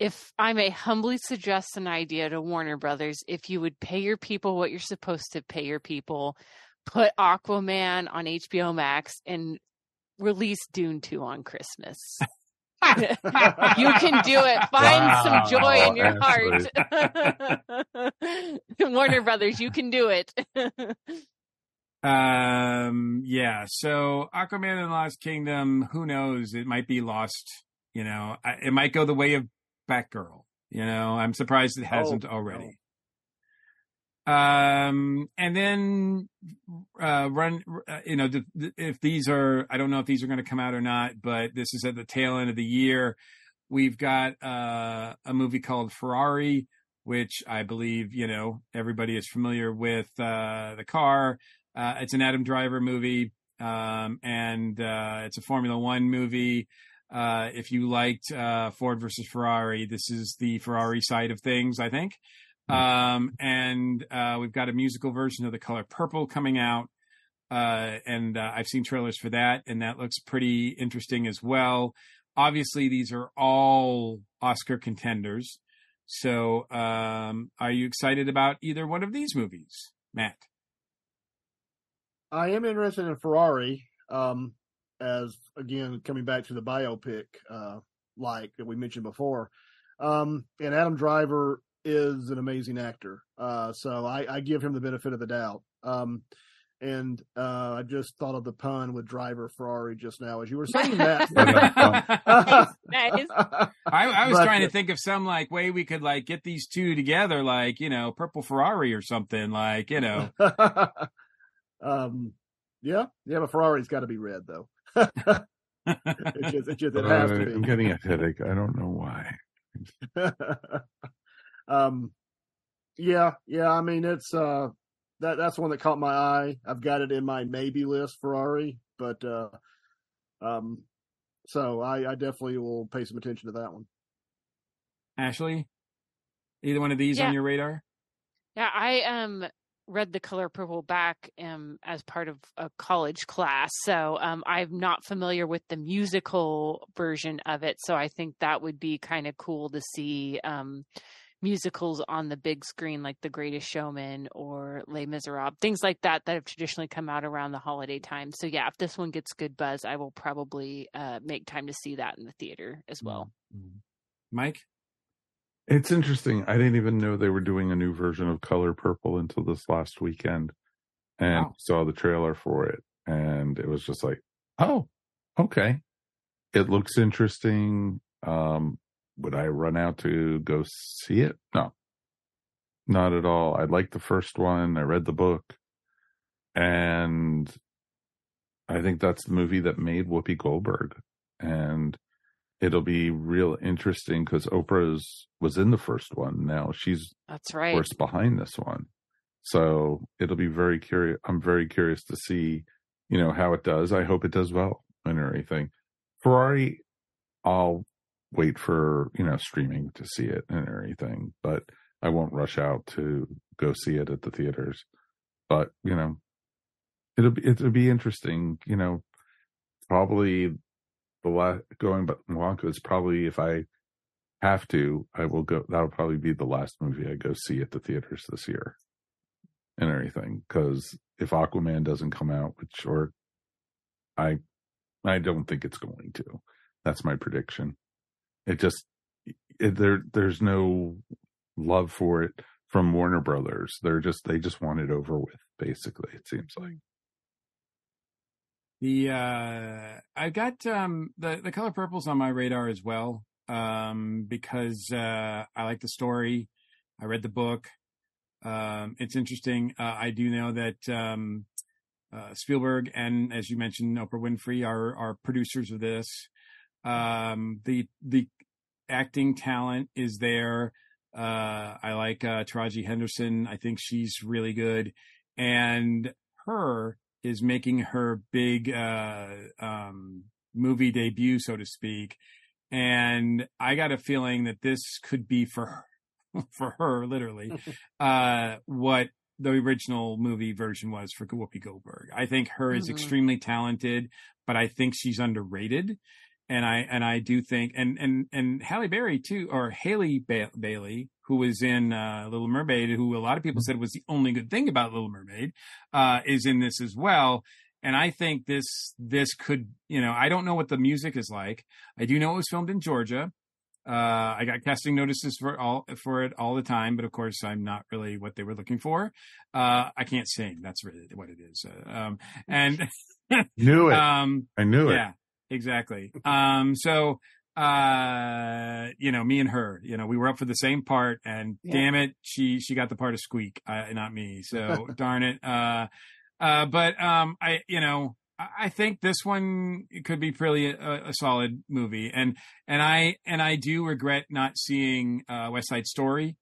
If I may humbly suggest an idea to Warner Brothers, if you would pay your people what you're supposed to pay your people, put Aquaman on HBO Max and release Dune 2 on Christmas. you can do it. Find Wow, some joy in your heart. Warner Brothers, you can do it. Um, yeah. So Aquaman and the Lost Kingdom, who knows? It might be lost. You know, it might go the way of Batgirl. You know, I'm surprised it hasn't Oh, already. Um, and then uh, run. Uh, you know, th- th- if these are, I don't know if these are going to come out or not, but this is at the tail end of the year. We've got uh, a movie called Ferrari, which I believe you know everybody is familiar with uh, the car. Uh, it's an Adam Driver movie, um, and uh, it's a Formula One movie. Uh, if you liked uh, Ford versus Ferrari, this is the Ferrari side of things, I think. Um, and uh, we've got a musical version of The Color Purple coming out, uh, and uh, I've seen trailers for that, and that looks pretty interesting as well. Obviously, these are all Oscar contenders. So, um, are you excited about either one of these movies, Matt? I am interested in Ferrari, um, as again coming back to the biopic, uh, like that we mentioned before. Um, and Adam Driver is an amazing actor, uh, so I, I give him the benefit of the doubt. Um, and uh, I just thought of the pun with Driver Ferrari just now as you were saying that. Nice. I, I was But- trying to think of some like way we could like get these two together, like you know, purple Ferrari or something, like you know. um, yeah, yeah, but Ferrari's got to be red though. It's just, it's just it has Uh, to be. I'm getting a headache. I don't know why. um yeah yeah i mean it's uh that that's one that caught my eye i've got it in my maybe list ferrari but uh um so i i definitely will pay some attention to that one Ashley, either one of these Yeah. on your radar? Yeah, I um read the color purple back um as part of a college class. So um I'm not familiar with the musical version of it. So I think that would be kind of cool to see um musicals on the big screen like The Greatest Showman or Les Miserables, things like that that have traditionally come out around the holiday time. So yeah, if this one gets good buzz, I will probably uh make time to see that in the theater as well. Mike? It's interesting. I didn't even know they were doing a new version of Color Purple until this last weekend and Wow. saw the trailer for it. And it was just like, oh, okay. It looks interesting. Um, would I run out to go see it? No, not at all. I liked the first one. I read the book. And I think that's the movie that made Whoopi Goldberg. And it'll be real interesting because Oprah's was in the first one. Now she's That's of right. course behind this one. So it'll be very curious. I'm very curious to see, you know, how it does. I hope it does well and everything. Ferrari, I'll wait for, you know, streaming to see it and everything, but I won't rush out to go see it at the theaters. But, you know, it'll be, it'll be interesting, you know, probably the going, but Wonka is probably if I have to, I will go. That'll probably be the last movie I go see at the theaters this year, and everything. Because if Aquaman doesn't come out, which or I, I don't think it's going to. That's my prediction. It just it, there. There's no love for it from Warner Brothers. They're just they just want it over with. Basically, it seems like. The uh I got um the the color purple's on my radar as well. Um because uh I like the story. I read the book. Um it's interesting. Uh, I do know that um uh Spielberg and as you mentioned Oprah Winfrey are are producers of this. Um the the acting talent is there. Uh I like uh Taraji Henderson. I think she's really good. And H.E.R. is making her big uh, um, movie debut, so to speak. And I got a feeling that this could be for her, for her, literally, uh, what the original movie version was for Whoopi Goldberg. I think H.E.R. is Mhm. extremely talented, but I think she's underrated. And I and I do think and and and Halle Berry too, or Halle ba- Bailey, who was in uh, Little Mermaid, who a lot of people said was the only good thing about Little Mermaid, uh, is in this as well. And I think this this could, you know, I don't know what the music is like. I do know it was filmed in Georgia. Uh, I got casting notices for all for it all the time, but of course, I'm not really what they were looking for. Uh, I can't sing. That's really what it is. Uh, um, and Knew it. Um, I knew it. yeah, exactly. Um, so, uh, you know, me and her, you know, we were up for the same part and Yeah. damn it, she, she got the part of Squeak, uh, not me. So darn it. Uh, uh, but, um, I, you know, I think this one could be pretty a, a solid movie. And, and I, and I do regret not seeing, uh, West Side Story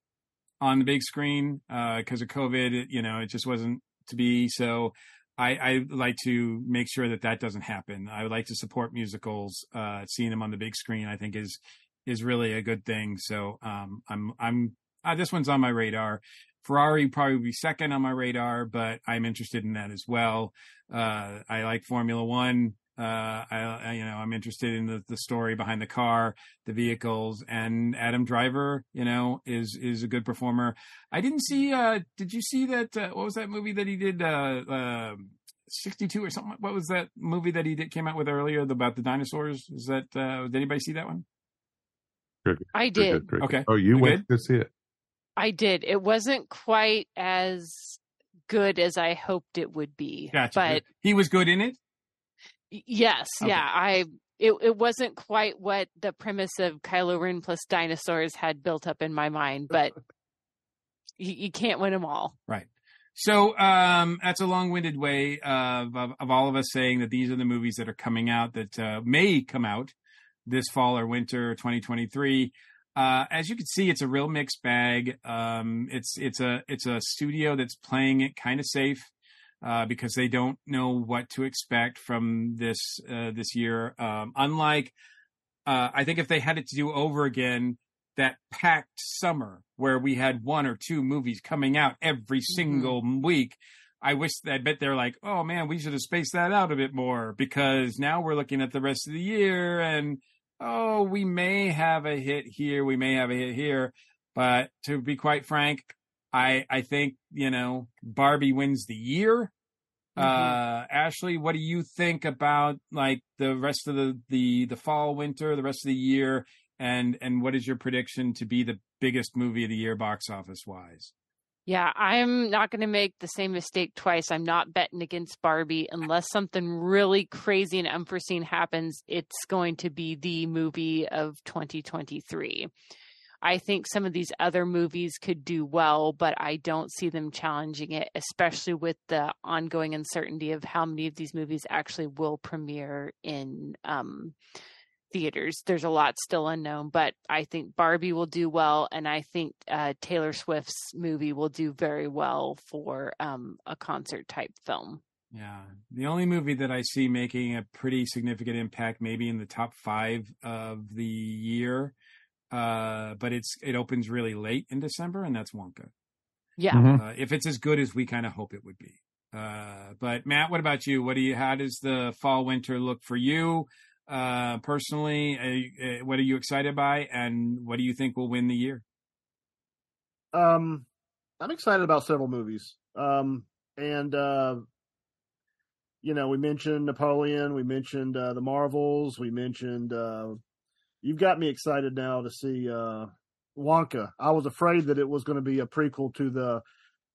on the big screen, uh, cause of COVID, it, you know, it just wasn't to be. So, I, I like to make sure that that doesn't happen. I would like to support musicals. Uh, seeing them on the big screen, I think is is really a good thing. So um, I'm I'm uh, this one's on my radar. Ferrari probably be second on my radar, but I'm interested in that as well. Uh, I like Formula One. Uh, I, I you know I'm interested in the, the story behind the car, the vehicles, and Adam Driver. You know is is a good performer. I didn't see. Uh, did you see that? Uh, what was that movie that he did? Uh, uh, 62 or something. What was that movie that he did came out with earlier about the dinosaurs? Is that? Uh, did anybody see that one? Good, I did. good, good, good. Okay. Oh, you You went to see it. I did. It wasn't quite as good as I hoped it would be. Gotcha. But he was good in it. Yes, Okay. yeah, I it it wasn't quite what the premise of Kylo Ren plus dinosaurs had built up in my mind, but you, you can't win them all. Right. So um, that's a long-winded way of, of of all of us saying that these are the movies that are coming out that uh, may come out this fall or winter 2023. Uh, as you can see, it's a real mixed bag. Um, it's it's a it's a studio that's playing it kind of safe uh, because they don't know what to expect from this uh, this year. Um, unlike, uh, I think if they had it to do over again, that packed summer where we had one or two movies coming out every single week. I wish I bet they're like, oh man, we should have spaced that out a bit more because now we're looking at the rest of the year and oh, we may have a hit here, we may have a hit here. But to be quite frank, I I think, you know, Barbie wins the year. Uh Ashley, what do you think about like the rest of the the the fall, winter, the rest of the year and and what is your prediction to be the biggest movie of the year box office wise? Yeah, I'm not going to make the same mistake twice. I'm not betting against Barbie unless something really crazy and unforeseen happens. It's going to be the movie of 2023. I think some of these other movies could do well, but I don't see them challenging it, especially with the ongoing uncertainty of how many of these movies actually will premiere in um, theaters. There's a lot still unknown, but I think Barbie will do well, and I think uh, Taylor Swift's movie will do very well for um, a concert type film. Yeah. The only movie that I see making a pretty significant impact, maybe in the top five of the year, uh, but it's it opens really late in December, and that's Wonka. Yeah. Mhm. Uh, if it's as good as we kind of hope it would be. Uh, but Matt, what about you? What do you? How does the fall winter look for you? uh, personally? Uh, uh, what are you excited by, and what do you think will win the year? Um, I'm excited about several movies. Um, and uh, you know, we mentioned Napoleon, we mentioned uh, the Marvels, we mentioned. Uh, you've got me excited now to see uh, Wonka. I was afraid that it was going to be a prequel to the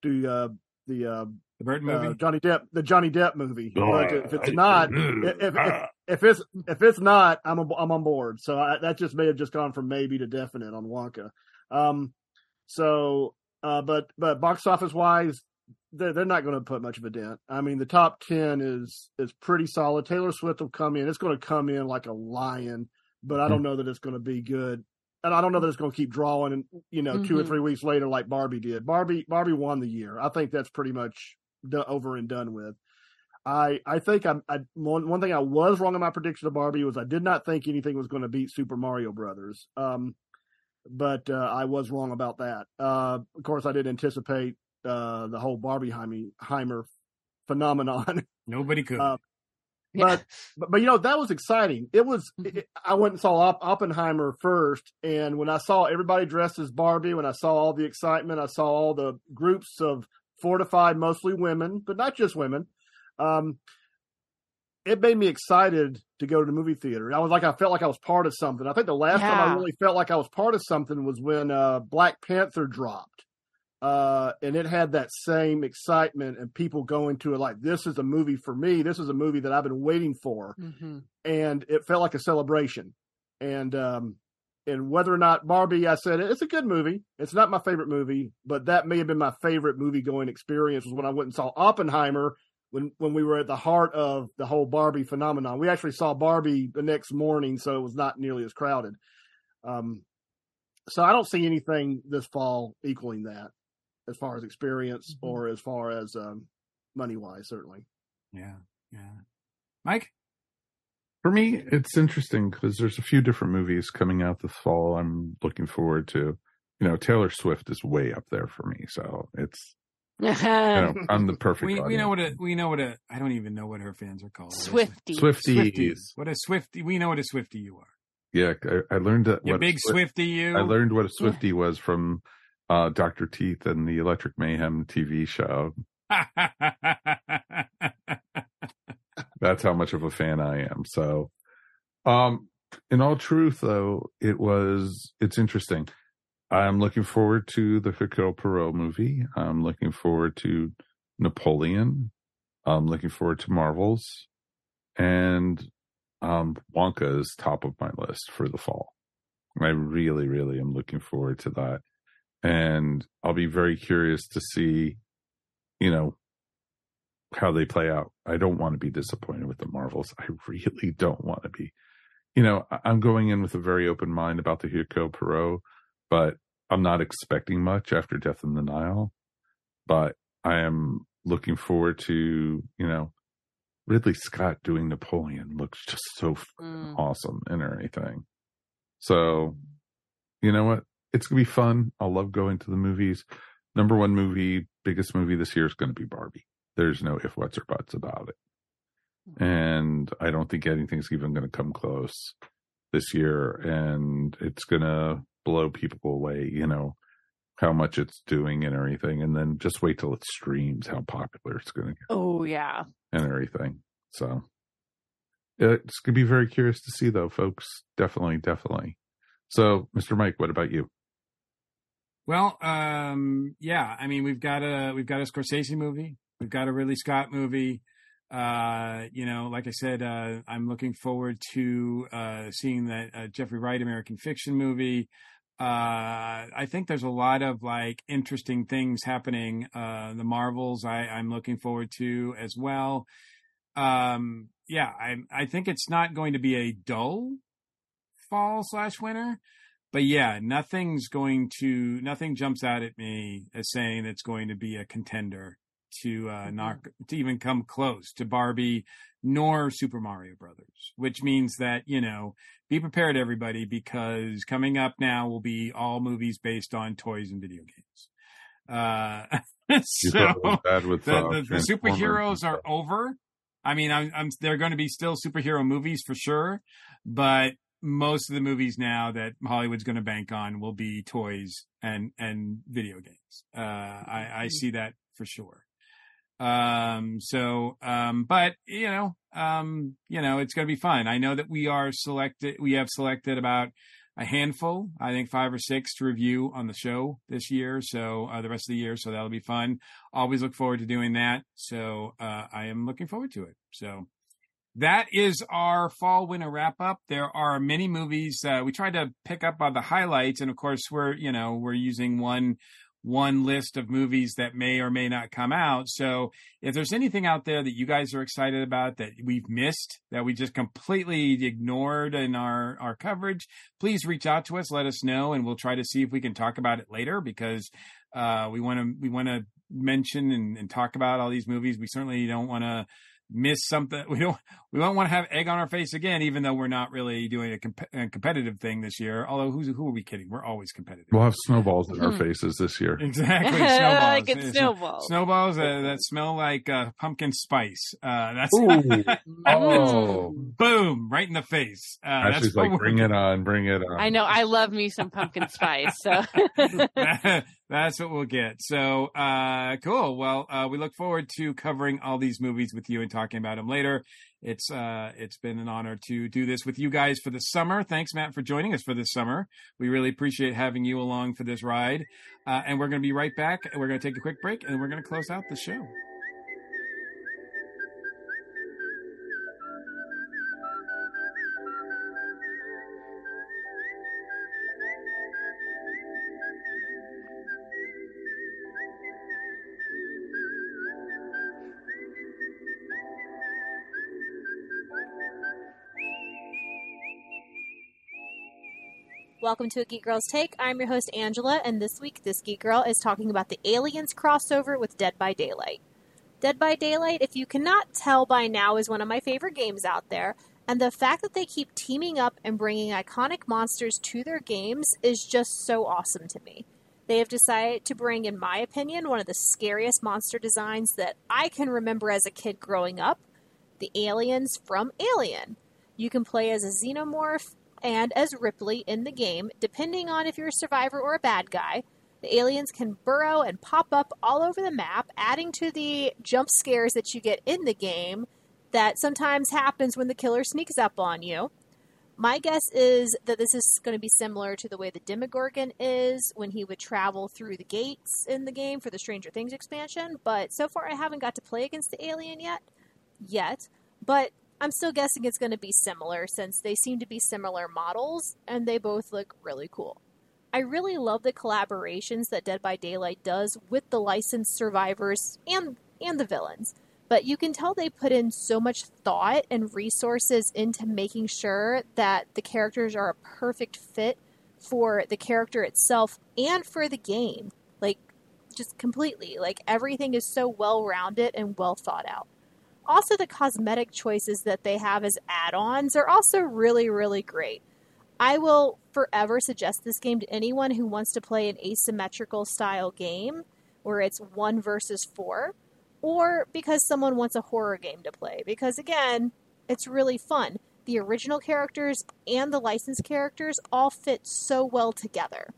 to uh, the uh, The Burton movie. uh, Johnny Depp, the Johnny Depp movie. Oh, But if it's not, if, if, if, if it's if it's not, I'm a, I'm on board. So I, that just may have just gone from maybe to definite on Wonka. Um, so, uh, but but box office wise, they're, they're not going to put much of a dent. I mean, the top ten is is pretty solid. Taylor Swift will come in. It's going to come in like a lion, but I don't know that it's going to be good. And I don't know that it's going to keep drawing, and you know, two or Mhm. three weeks later, like Barbie did. Barbie, Barbie won the year. I think that's pretty much over and done with. I I think I'm I, one one thing I was wrong in my prediction of Barbie was I did not think anything was going to beat Super Mario Brothers. Um, but uh, I was wrong about that. Uh, of course, I did anticipate uh, the whole Barbieheimer phenomenon. Nobody could. Yeah. but, but but you know that was exciting. It was. It, I went and saw Oppenheimer first, and when I saw everybody dressed as Barbie, when I saw all the excitement, I saw all the groups of fortified, mostly women, but not just women. Um, it made me excited to go to the movie theater. I was like, I felt like I was part of something. I think the last time I really felt like I was part of something was when uh, Black Panther dropped. Uh, and it had that same excitement and people going to it like, this is a movie for me. This is a movie that I've been waiting for. hmm And it felt like a celebration. And, um, and whether or not Barbie, I said it's a good movie. It's not my favorite movie, but that may have been my favorite movie going experience was when I went and saw Oppenheimer when when we were at the heart of the whole Barbie phenomenon. We actually saw Barbie the next morning, so it was not nearly as crowded. Um, so I don't see anything this fall equaling that, as far as experience Mhm. or as far as um, money wise, certainly. yeah, yeah. Mike. For me, it's interesting because there's a few different movies coming out this fall. I'm looking forward to. You know, Taylor Swift is way up there for me, so it's you know I'm the perfect. We we know what a we know what a I don't even know what her fans are called. Swifty. Swifties. What a Swifty. We know what a Swifty you are. Yeah, I, I learned that. You what a big Swi- Swifty you. I learned what a Swifty was from uh, Doctor Teeth and the Electric Mayhem TV show. That's how much of a fan I am. So, um, in all truth, though, it was it's interesting. I'm looking forward to the Hercule Poirot movie. I'm looking forward to Napoleon. I'm looking forward to Marvels, and um, Wonka is top of my list for the fall. I really, really am looking forward to that, and I'll be very curious to see, you know, how they play out. I don't want to be disappointed with the Marvels. I really don't want to be. You know, I'm going in with a very open mind about the Hercule Poirot, but I'm not expecting much after Death in the Nile. But I am looking forward to, you know, Ridley Scott doing Napoleon looks just so Mm. awesome and anything. So, you know what? It's gonna be fun. I'll love going to the movies. Number one movie, biggest movie this year is going to be Barbie. There's no if, whats, or buts about it. Hmm. And I don't think anything's even going to come close this year. And it's going to blow people away, you know, how much it's doing and everything. And then just wait till it streams, how popular it's going to get Oh yeah. and everything. So it's going to be very curious to see, though, folks. Definitely, definitely. So, Mr. Mike, what about you? Well, um, yeah. I mean, we've got a we've got a Scorsese movie. We've got a Ridley Scott movie. Uh, you know, like I said, uh, I'm looking forward to uh, seeing that uh, Jeffrey Wright American Fiction movie. Uh, I think there's a lot of like interesting things happening. Uh, the Marvels, I, I'm looking forward to as well. Um, yeah, I I think it's not going to be a dull fall slash winter but yeah, nothing's going to nothing jumps out at me as saying it's going to be a contender to uh knock to even come close to Barbie nor Super Mario Brothers, which means that, you know, be prepared everybody because coming up now will be all movies based on toys and video games. Uh so thought it was bad with the, uh, the, the superheroes are over. I mean, I'm, I'm they're going to be still superhero movies for sure, but most of the movies now that Hollywood's going to bank on will be toys and and video games. Uh, I, I see that for sure. Um, so, um, but you know, um, you know, it's going to be fun. I know that we are selected. We have selected about a handful, I think five or six to review on the show this year. So uh, the rest of the year. So that'll be fun. Always look forward to doing that. So uh, I am looking forward to it. So that is our fall winter wrap up. There are many movies. Uh, we tried to pick up on the highlights, and of course, we're you know we're using one one list of movies that may or may not come out. So if there's anything out there that you guys are excited about that we've missed, that we just completely ignored in our, our coverage, please reach out to us, let us know, and we'll try to see if we can talk about it later because uh, we want to we want to mention and, and talk about all these movies. We certainly don't want to miss something. We don't we don't want to have egg on our face again, even though we're not really doing a, comp- a competitive thing this year. Although who's who are we kidding? We're always competitive. We'll have snowballs in our Hmm. faces this year. Exactly, snowballs. Good snowballs. Snowballs uh, that smell like uh, pumpkin spice. Uh, that's Ooh. Oh, boom right in the face. Uh, that's Ashley's like, bring it on, bring it on. I know. I love me some pumpkin spice. So That's what we'll get. So, uh, cool. Well, uh, we look forward to covering all these movies with you and talking about them later. It's, uh, it's been an honor to do this with you guys for the summer. Thanks, Matt, for joining us for this summer. We really appreciate having you along for this ride. Uh, and we're going to be right back. We're going to take a quick break and we're going to close out the show. Welcome to a Geek Girl's Take. I'm your host, Angela, and this week, this Geek Girl is talking about the Aliens crossover with Dead by Daylight. Dead by Daylight, if you cannot tell by now, is one of my favorite games out there, and the fact that they keep teaming up and bringing iconic monsters to their games is just so awesome to me. They have decided to bring, in my opinion, one of the scariest monster designs that I can remember as a kid growing up the aliens from Alien. You can play as a xenomorph and as Ripley in the game, depending on if you're a survivor or a bad guy. The aliens can burrow and pop up all over the map, adding to the jump scares that you get in the game that sometimes happens when the killer sneaks up on you. My guess is that this is going to be similar to the way the Demogorgon is when he would travel through the gates in the game for the Stranger Things expansion, but so far I haven't got to play against the alien yet. Yet. But I'm still guessing it's going to be similar since they seem to be similar models and they both look really cool. I really love the collaborations that Dead by Daylight does with the licensed survivors and and the villains. But you can tell they put in so much thought and resources into making sure that the characters are a perfect fit for the character itself and for the game. Like just completely. Like everything is so well rounded and well thought out. Also, the cosmetic choices that they have as add ons are also really, really great. I will forever suggest this game to anyone who wants to play an asymmetrical style game where it's one versus four, or because someone wants a horror game to play. Because again, it's really fun. The original characters and the licensed characters all fit so well together.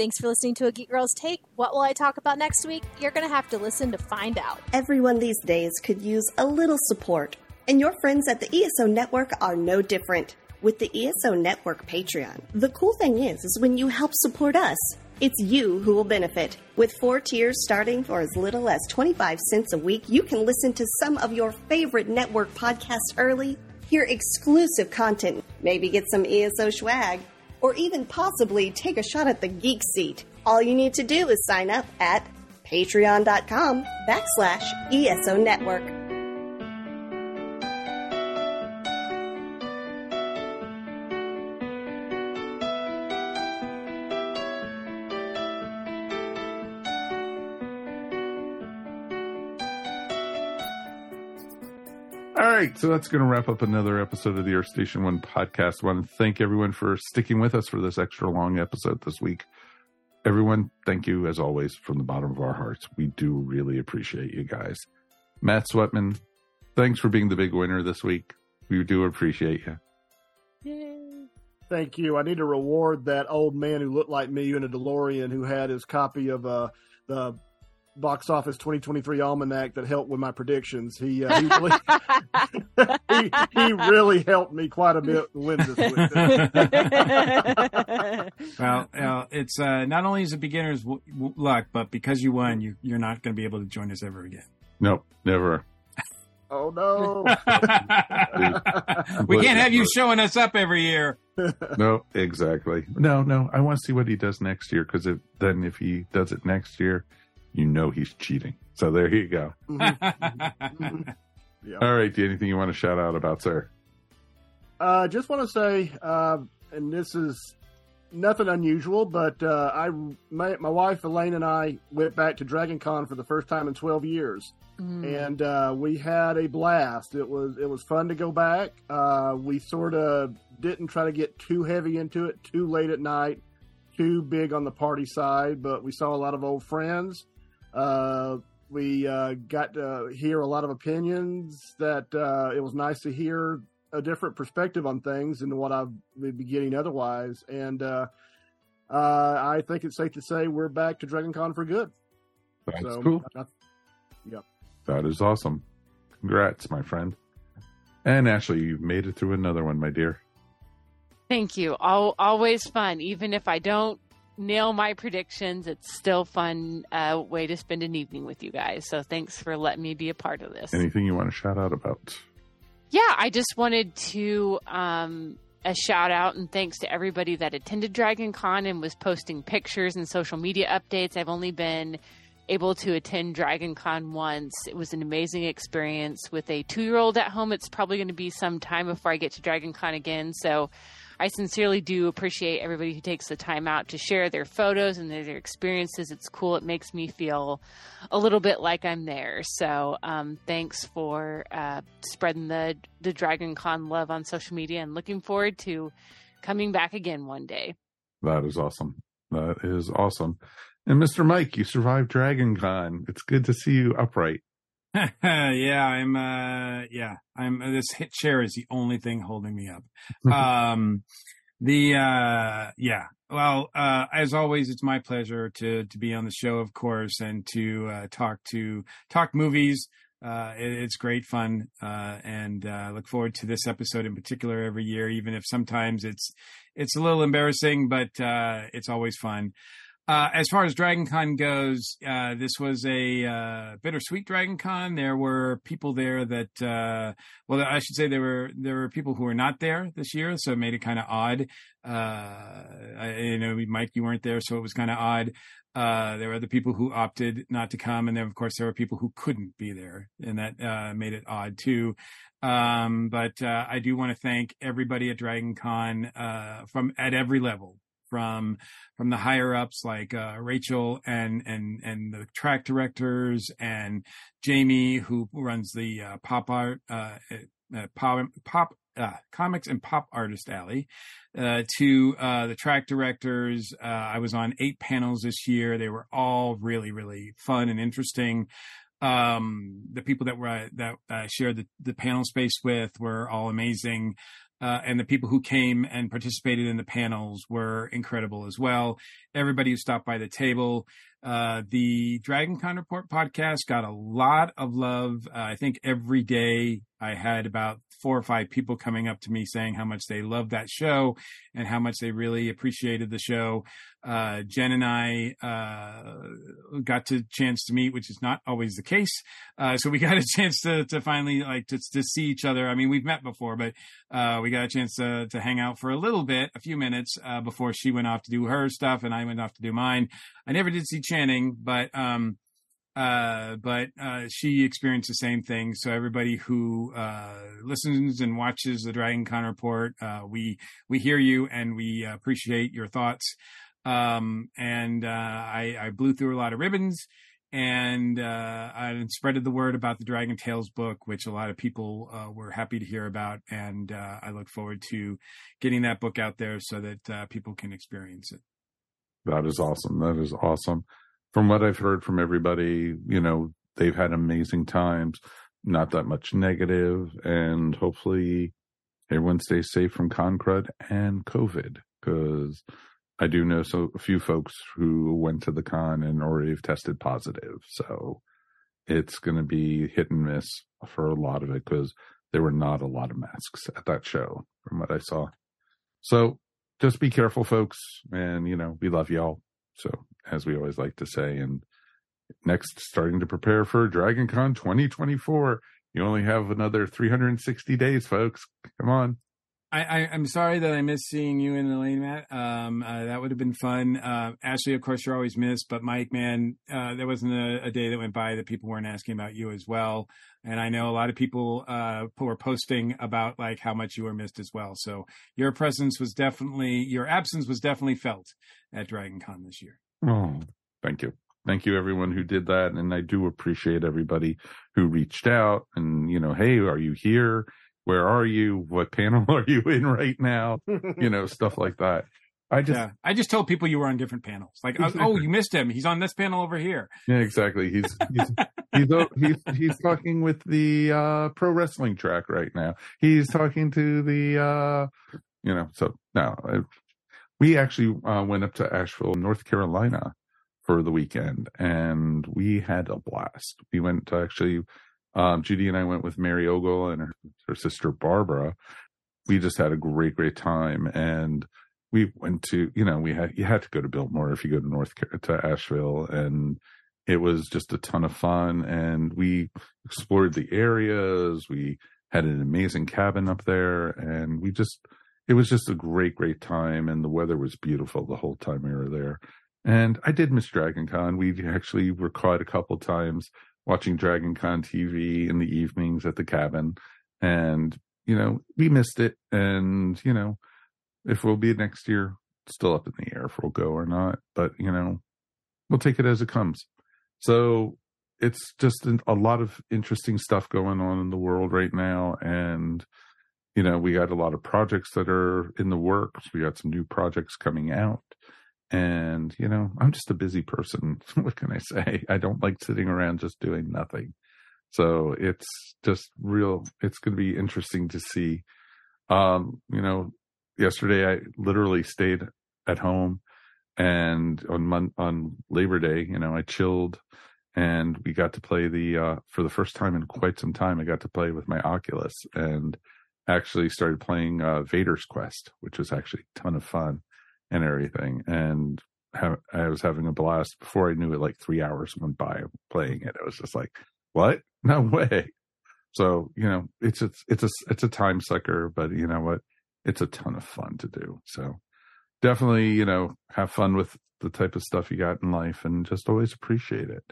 Thanks for listening to A Geek Girl's Take. What will I talk about next week? You're going to have to listen to find out. Everyone these days could use a little support, and your friends at the ESO Network are no different. With the ESO Network Patreon, the cool thing is, is when you help support us, it's you who will benefit. With four tiers starting for as little as 25 cents a week, you can listen to some of your favorite network podcasts early, hear exclusive content, maybe get some ESO swag, or even possibly take a shot at the geek seat. All you need to do is sign up at patreon.com backslash ESO Network. Right, so that's going to wrap up another episode of the Earth Station One podcast. I want to thank everyone for sticking with us for this extra long episode this week. Everyone, thank you as always from the bottom of our hearts. We do really appreciate you guys. Matt Sweatman, thanks for being the big winner this week. We do appreciate you. Thank you. I need to reward that old man who looked like me in a DeLorean who had his copy of uh, the box office 2023 almanac that helped with my predictions. He uh, he, really, he, he really helped me quite a bit to win this week. well, uh, it's uh, not only is it beginner's w- w- luck, but because you won, you, you're not going to be able to join us ever again. Nope, never. Oh no! we can't have you showing us up every year. no, exactly. No, no. I want to see what he does next year because then if he does it next year, you know he's cheating. So there you go. Mm-hmm. Yeah. All right. Do you anything you want to shout out about, sir? Uh, just want to say, uh, and this is nothing unusual, but uh, I, my, my wife Elaine and I went back to Dragon Con for the first time in 12 years, Mm. and uh, we had a blast. It was it was fun to go back. Uh, we sort of didn't try to get too heavy into it, too late at night, too big on the party side, but we saw a lot of old friends. Uh, we uh, got to hear a lot of opinions that uh, it was nice to hear a different perspective on things than what I would be getting otherwise. And uh, uh, I think it's safe to say we're back to Dragon Con for good. That's so, cool. I, yep. That is awesome. Congrats, my friend. And Ashley, you've made it through another one, my dear. Thank you. Al always fun. Even if I don't nail my predictions, it's still fun uh, way to spend an evening with you guys. So thanks for letting me be a part of this. Anything you want to shout out about? Yeah, I just wanted to um, a shout out and thanks to everybody that attended Dragon Con and was posting pictures and social media updates. I've only been able to attend Dragon Con once. It was an amazing experience with a two year old at home. It's probably going to be some time before I get to Dragon Con again. So I sincerely do appreciate everybody who takes the time out to share their photos and their, their experiences. It's cool. It makes me feel a little bit like I'm there. So um, thanks for uh, spreading the, the Dragon Con love on social media and looking forward to coming back again one day. That is awesome. That is awesome. And Mr. Mike, you survived Dragon Con. It's good to see you upright. yeah, I'm. uh Yeah, I'm. This hit chair is the only thing holding me up. um The uh yeah. Well, uh as always, it's my pleasure to to be on the show, of course, and to uh, talk to talk movies. Uh, it, it's great fun, uh, and uh, look forward to this episode in particular every year. Even if sometimes it's it's a little embarrassing, but uh, it's always fun. Uh, as far as Dragon Con goes, uh, this was a uh, bittersweet Dragon Con. There were people there that, uh, well, I should say there were there were people who were not there this year, so it made it kind of odd. Uh, I, you know, Mike, you weren't there, so it was kind of odd. There were other people who opted not to come, and then of course there were people who couldn't be there, and that made it odd too. Um, but I do want to thank everybody at Dragon Con uh, from at every level, from from the higher ups like uh, Rachel and and and the track directors and Jamie who runs the uh, pop art uh, uh, pop pop uh, comics and pop artist alley uh, to uh, the track directors. Uh, I was on eight panels this year. They were all really really fun and interesting. Um, the people that were that I shared the, the panel space with were all amazing. Uh, and the people who came and participated in the panels were incredible as well. Everybody who stopped by the table. Uh, the Dragon Con Report podcast got a lot of love. Uh, I think every day I had about four or five people coming up to me saying how much they loved that show and how much they really appreciated the show. Uh, Jen and I, uh, got to chance to meet, which is not always the case. Uh, so we got a chance to, to finally like to, to see each other. I mean, we've met before, but, uh, we got a chance to, to hang out for a little bit, a few minutes, uh, before she went off to do her stuff and I went off to do mine. I never did see Channing, but, um, uh, but uh, she experienced the same thing. So everybody who uh, listens and watches the Dragon Con report, uh, we we hear you and we appreciate your thoughts. Um, and uh, I, I blew through a lot of ribbons and uh, I spreaded the word about the Dragon Tales book, which a lot of people uh, were happy to hear about. And uh, I look forward to getting that book out there so that uh, people can experience it. That is awesome. That is awesome. From what I've heard from everybody, you know, they've had amazing times. not that much negative, and hopefully everyone stays safe from con crud and COVID because I do know so a few folks who went to the con and already have tested positive. So it's going to be hit and miss for a lot of it because there were not a lot of masks at that show from what I saw. So just be careful, folks. And, you know, we love y'all. So as we always like to say, and next starting to prepare for Dragon Con 2024. You only have another 360 days, folks. Come on. I, am sorry that I missed seeing you and Elaine, Matt. Um, uh, that would have been fun. Uh, Ashley, of course, you're always missed, but Mike, man, uh, there wasn't a, a, day that went by that people weren't asking about you as well. And I know a lot of people uh, were posting about like how much you were missed as well. So your presence was definitely, your absence was definitely felt at Dragon Con this year. Oh, thank you. Thank you, everyone who did that. And I do appreciate everybody who reached out and, you know, hey, are you here? Where are you? What panel are you in right now? you know, stuff like that. I just, yeah, I just told people you were on different panels. Like, exactly. oh, you missed him. He's on this panel over here. Yeah, exactly. He's he's he's he's, he's talking with the uh, pro wrestling track right now. He's talking to the, uh, you know. So now we actually uh, went up to Asheville, North Carolina, for the weekend, and we had a blast. We went to actually um, Judy and I went with Mary Ogle and her, her sister Barbara. We just had a great, great time, and we went to you know we had you had to go to Biltmore if you go to North to Asheville, and it was just a ton of fun. And we explored the areas. We had an amazing cabin up there, and we just it was just a great, great time. And the weather was beautiful the whole time we were there. And I did miss Dragon Con. We actually were caught a couple times watching Dragon Con TV in the evenings at the cabin. And, you know, we missed it. And, you know, if we'll be next year, still up in the air if we'll go or not. But, you know, we'll take it as it comes. So it's just a lot of interesting stuff going on in the world right now. And, you know, we got a lot of projects that are in the works. We got some new projects coming out. And, you know, I'm just a busy person. what can I say? I don't like sitting around just doing nothing. So it's just real, it's going to be interesting to see. Um, you know, yesterday I literally stayed at home and on Mon- on Labor Day, you know, I chilled and we got to play the, uh, for the first time in quite some time, I got to play with my Oculus and actually started playing, uh, Vader's Quest, which was actually a ton of fun and everything. And I was having a blast. Before I knew it, like three hours went by playing it. I was just like, "What? No way!" So you know, it's it's it's a it's a time sucker, but you know what? It's a ton of fun to do. So definitely, you know, have fun with the type of stuff you got in life, and just always appreciate it.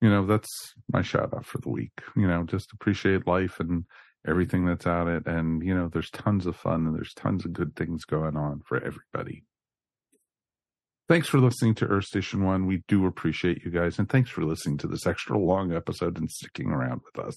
You know, that's my shout out for the week. You know, just appreciate life and everything that's out it, and you know, there's tons of fun and there's tons of good things going on for everybody. Thanks for listening to Earth Station One. We do appreciate you guys, and thanks for listening to this extra long episode and sticking around with us.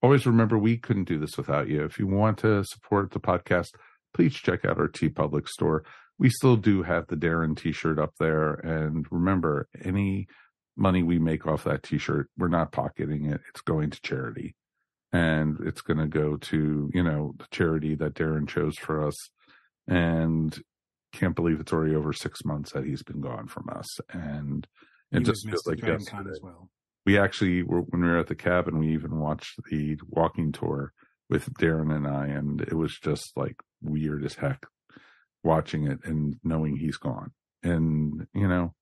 Always remember, we couldn't do this without you. If you want to support the podcast, please check out our TeePublic store. We still do have the Darren T-shirt up there, and remember, any money we make off that T-shirt, we're not pocketing it. It's going to charity, and it's going to go to you know the charity that Darren chose for us. And can't believe it's already over six months that he's been gone from us, and it just feels like yesterday. As well. We actually were when we were at the cabin. We even watched the walking tour with Darren and I, and it was just like weird as heck watching it and knowing he's gone. And you know,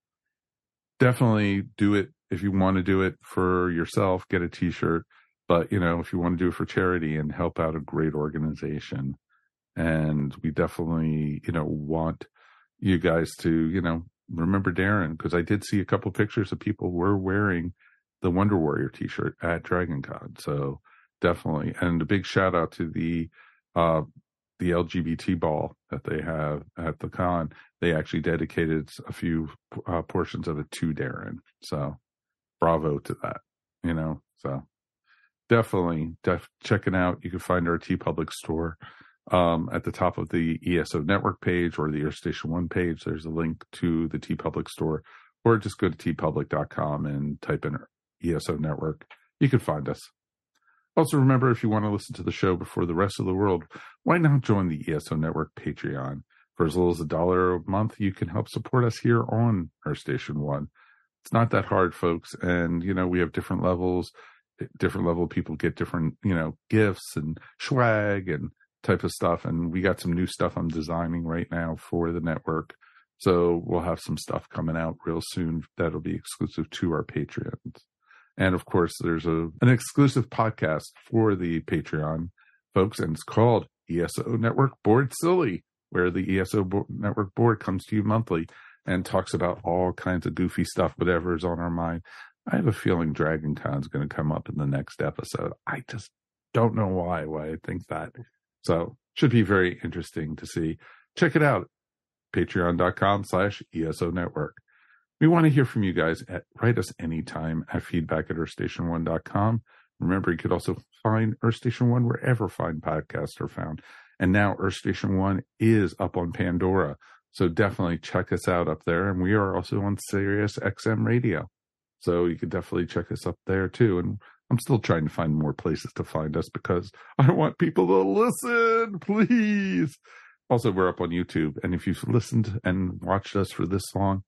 definitely do it if you want to do it for yourself. Get a T-shirt, but you know, if you want to do it for charity and help out a great organization, and we definitely you know want you guys to you know remember Darren because I did see a couple pictures of people were wearing the Wonder Warrior T-shirt at Dragon Con, so definitely and a big shout out to the uh the LGBT ball that they have at the con. They actually dedicated a few uh, portions of it to Darren, so bravo to that. You know, so definitely def- checking out. You can find our T TeePublic store um, at the top of the ESO network page or the Earth Station One page, there's a link to the TeePublic store, or just go to teepublic.com and type in ESO network. You can find us. Also, remember if you want to listen to the show before the rest of the world, why not join the ESO Network Patreon? For as little as a dollar a month, you can help support us here on Earth Station One. It's not that hard, folks. And, you know, we have different levels. Different level people get different, you know, gifts and swag and type of stuff. And we got some new stuff I'm designing right now for the network. So we'll have some stuff coming out real soon that'll be exclusive to our Patreons. And of course, there's a an exclusive podcast for the Patreon folks, and it's called ESO Network Board Silly, where the ESO Bo- Network Board comes to you monthly and talks about all kinds of goofy stuff, whatever is on our mind. I have a feeling Dragon Con's going to come up in the next episode. I just don't know why, why I think that. So should be very interesting to see. Check it out. Patreon.com slash ESO Network. We want to hear from you guys at write us anytime at feedback at earthstation1.com. Remember, you could also find Earth Station One wherever fine podcasts are found. And now Earth Station One is up on Pandora. So definitely check us out up there. And we are also on Sirius XM radio. So you could definitely check us up there too. And I'm still trying to find more places to find us because I want people to listen, please. Also, we're up on YouTube. And if you've listened and watched us for this long,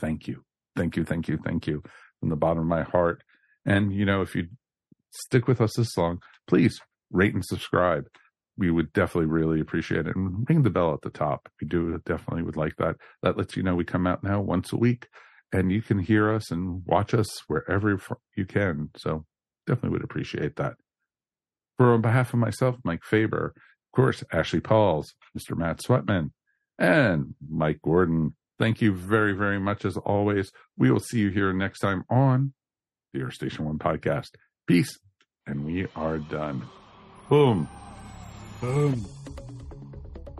thank you. Thank you. Thank you. Thank you from the bottom of my heart. And, you know, if you stick with us this long, please rate and subscribe. We would definitely really appreciate it. And ring the bell at the top. We do definitely would like that. That lets you know we come out now once a week and you can hear us and watch us wherever you can. So definitely would appreciate that. For on behalf of myself, Mike Faber, of course, Ashley Pauls, Mr. Matt Sweatman, and Mike Gordon. Thank you very, very much as always. We will see you here next time on the Earth Station One podcast. Peace. And we are done. Boom. Boom.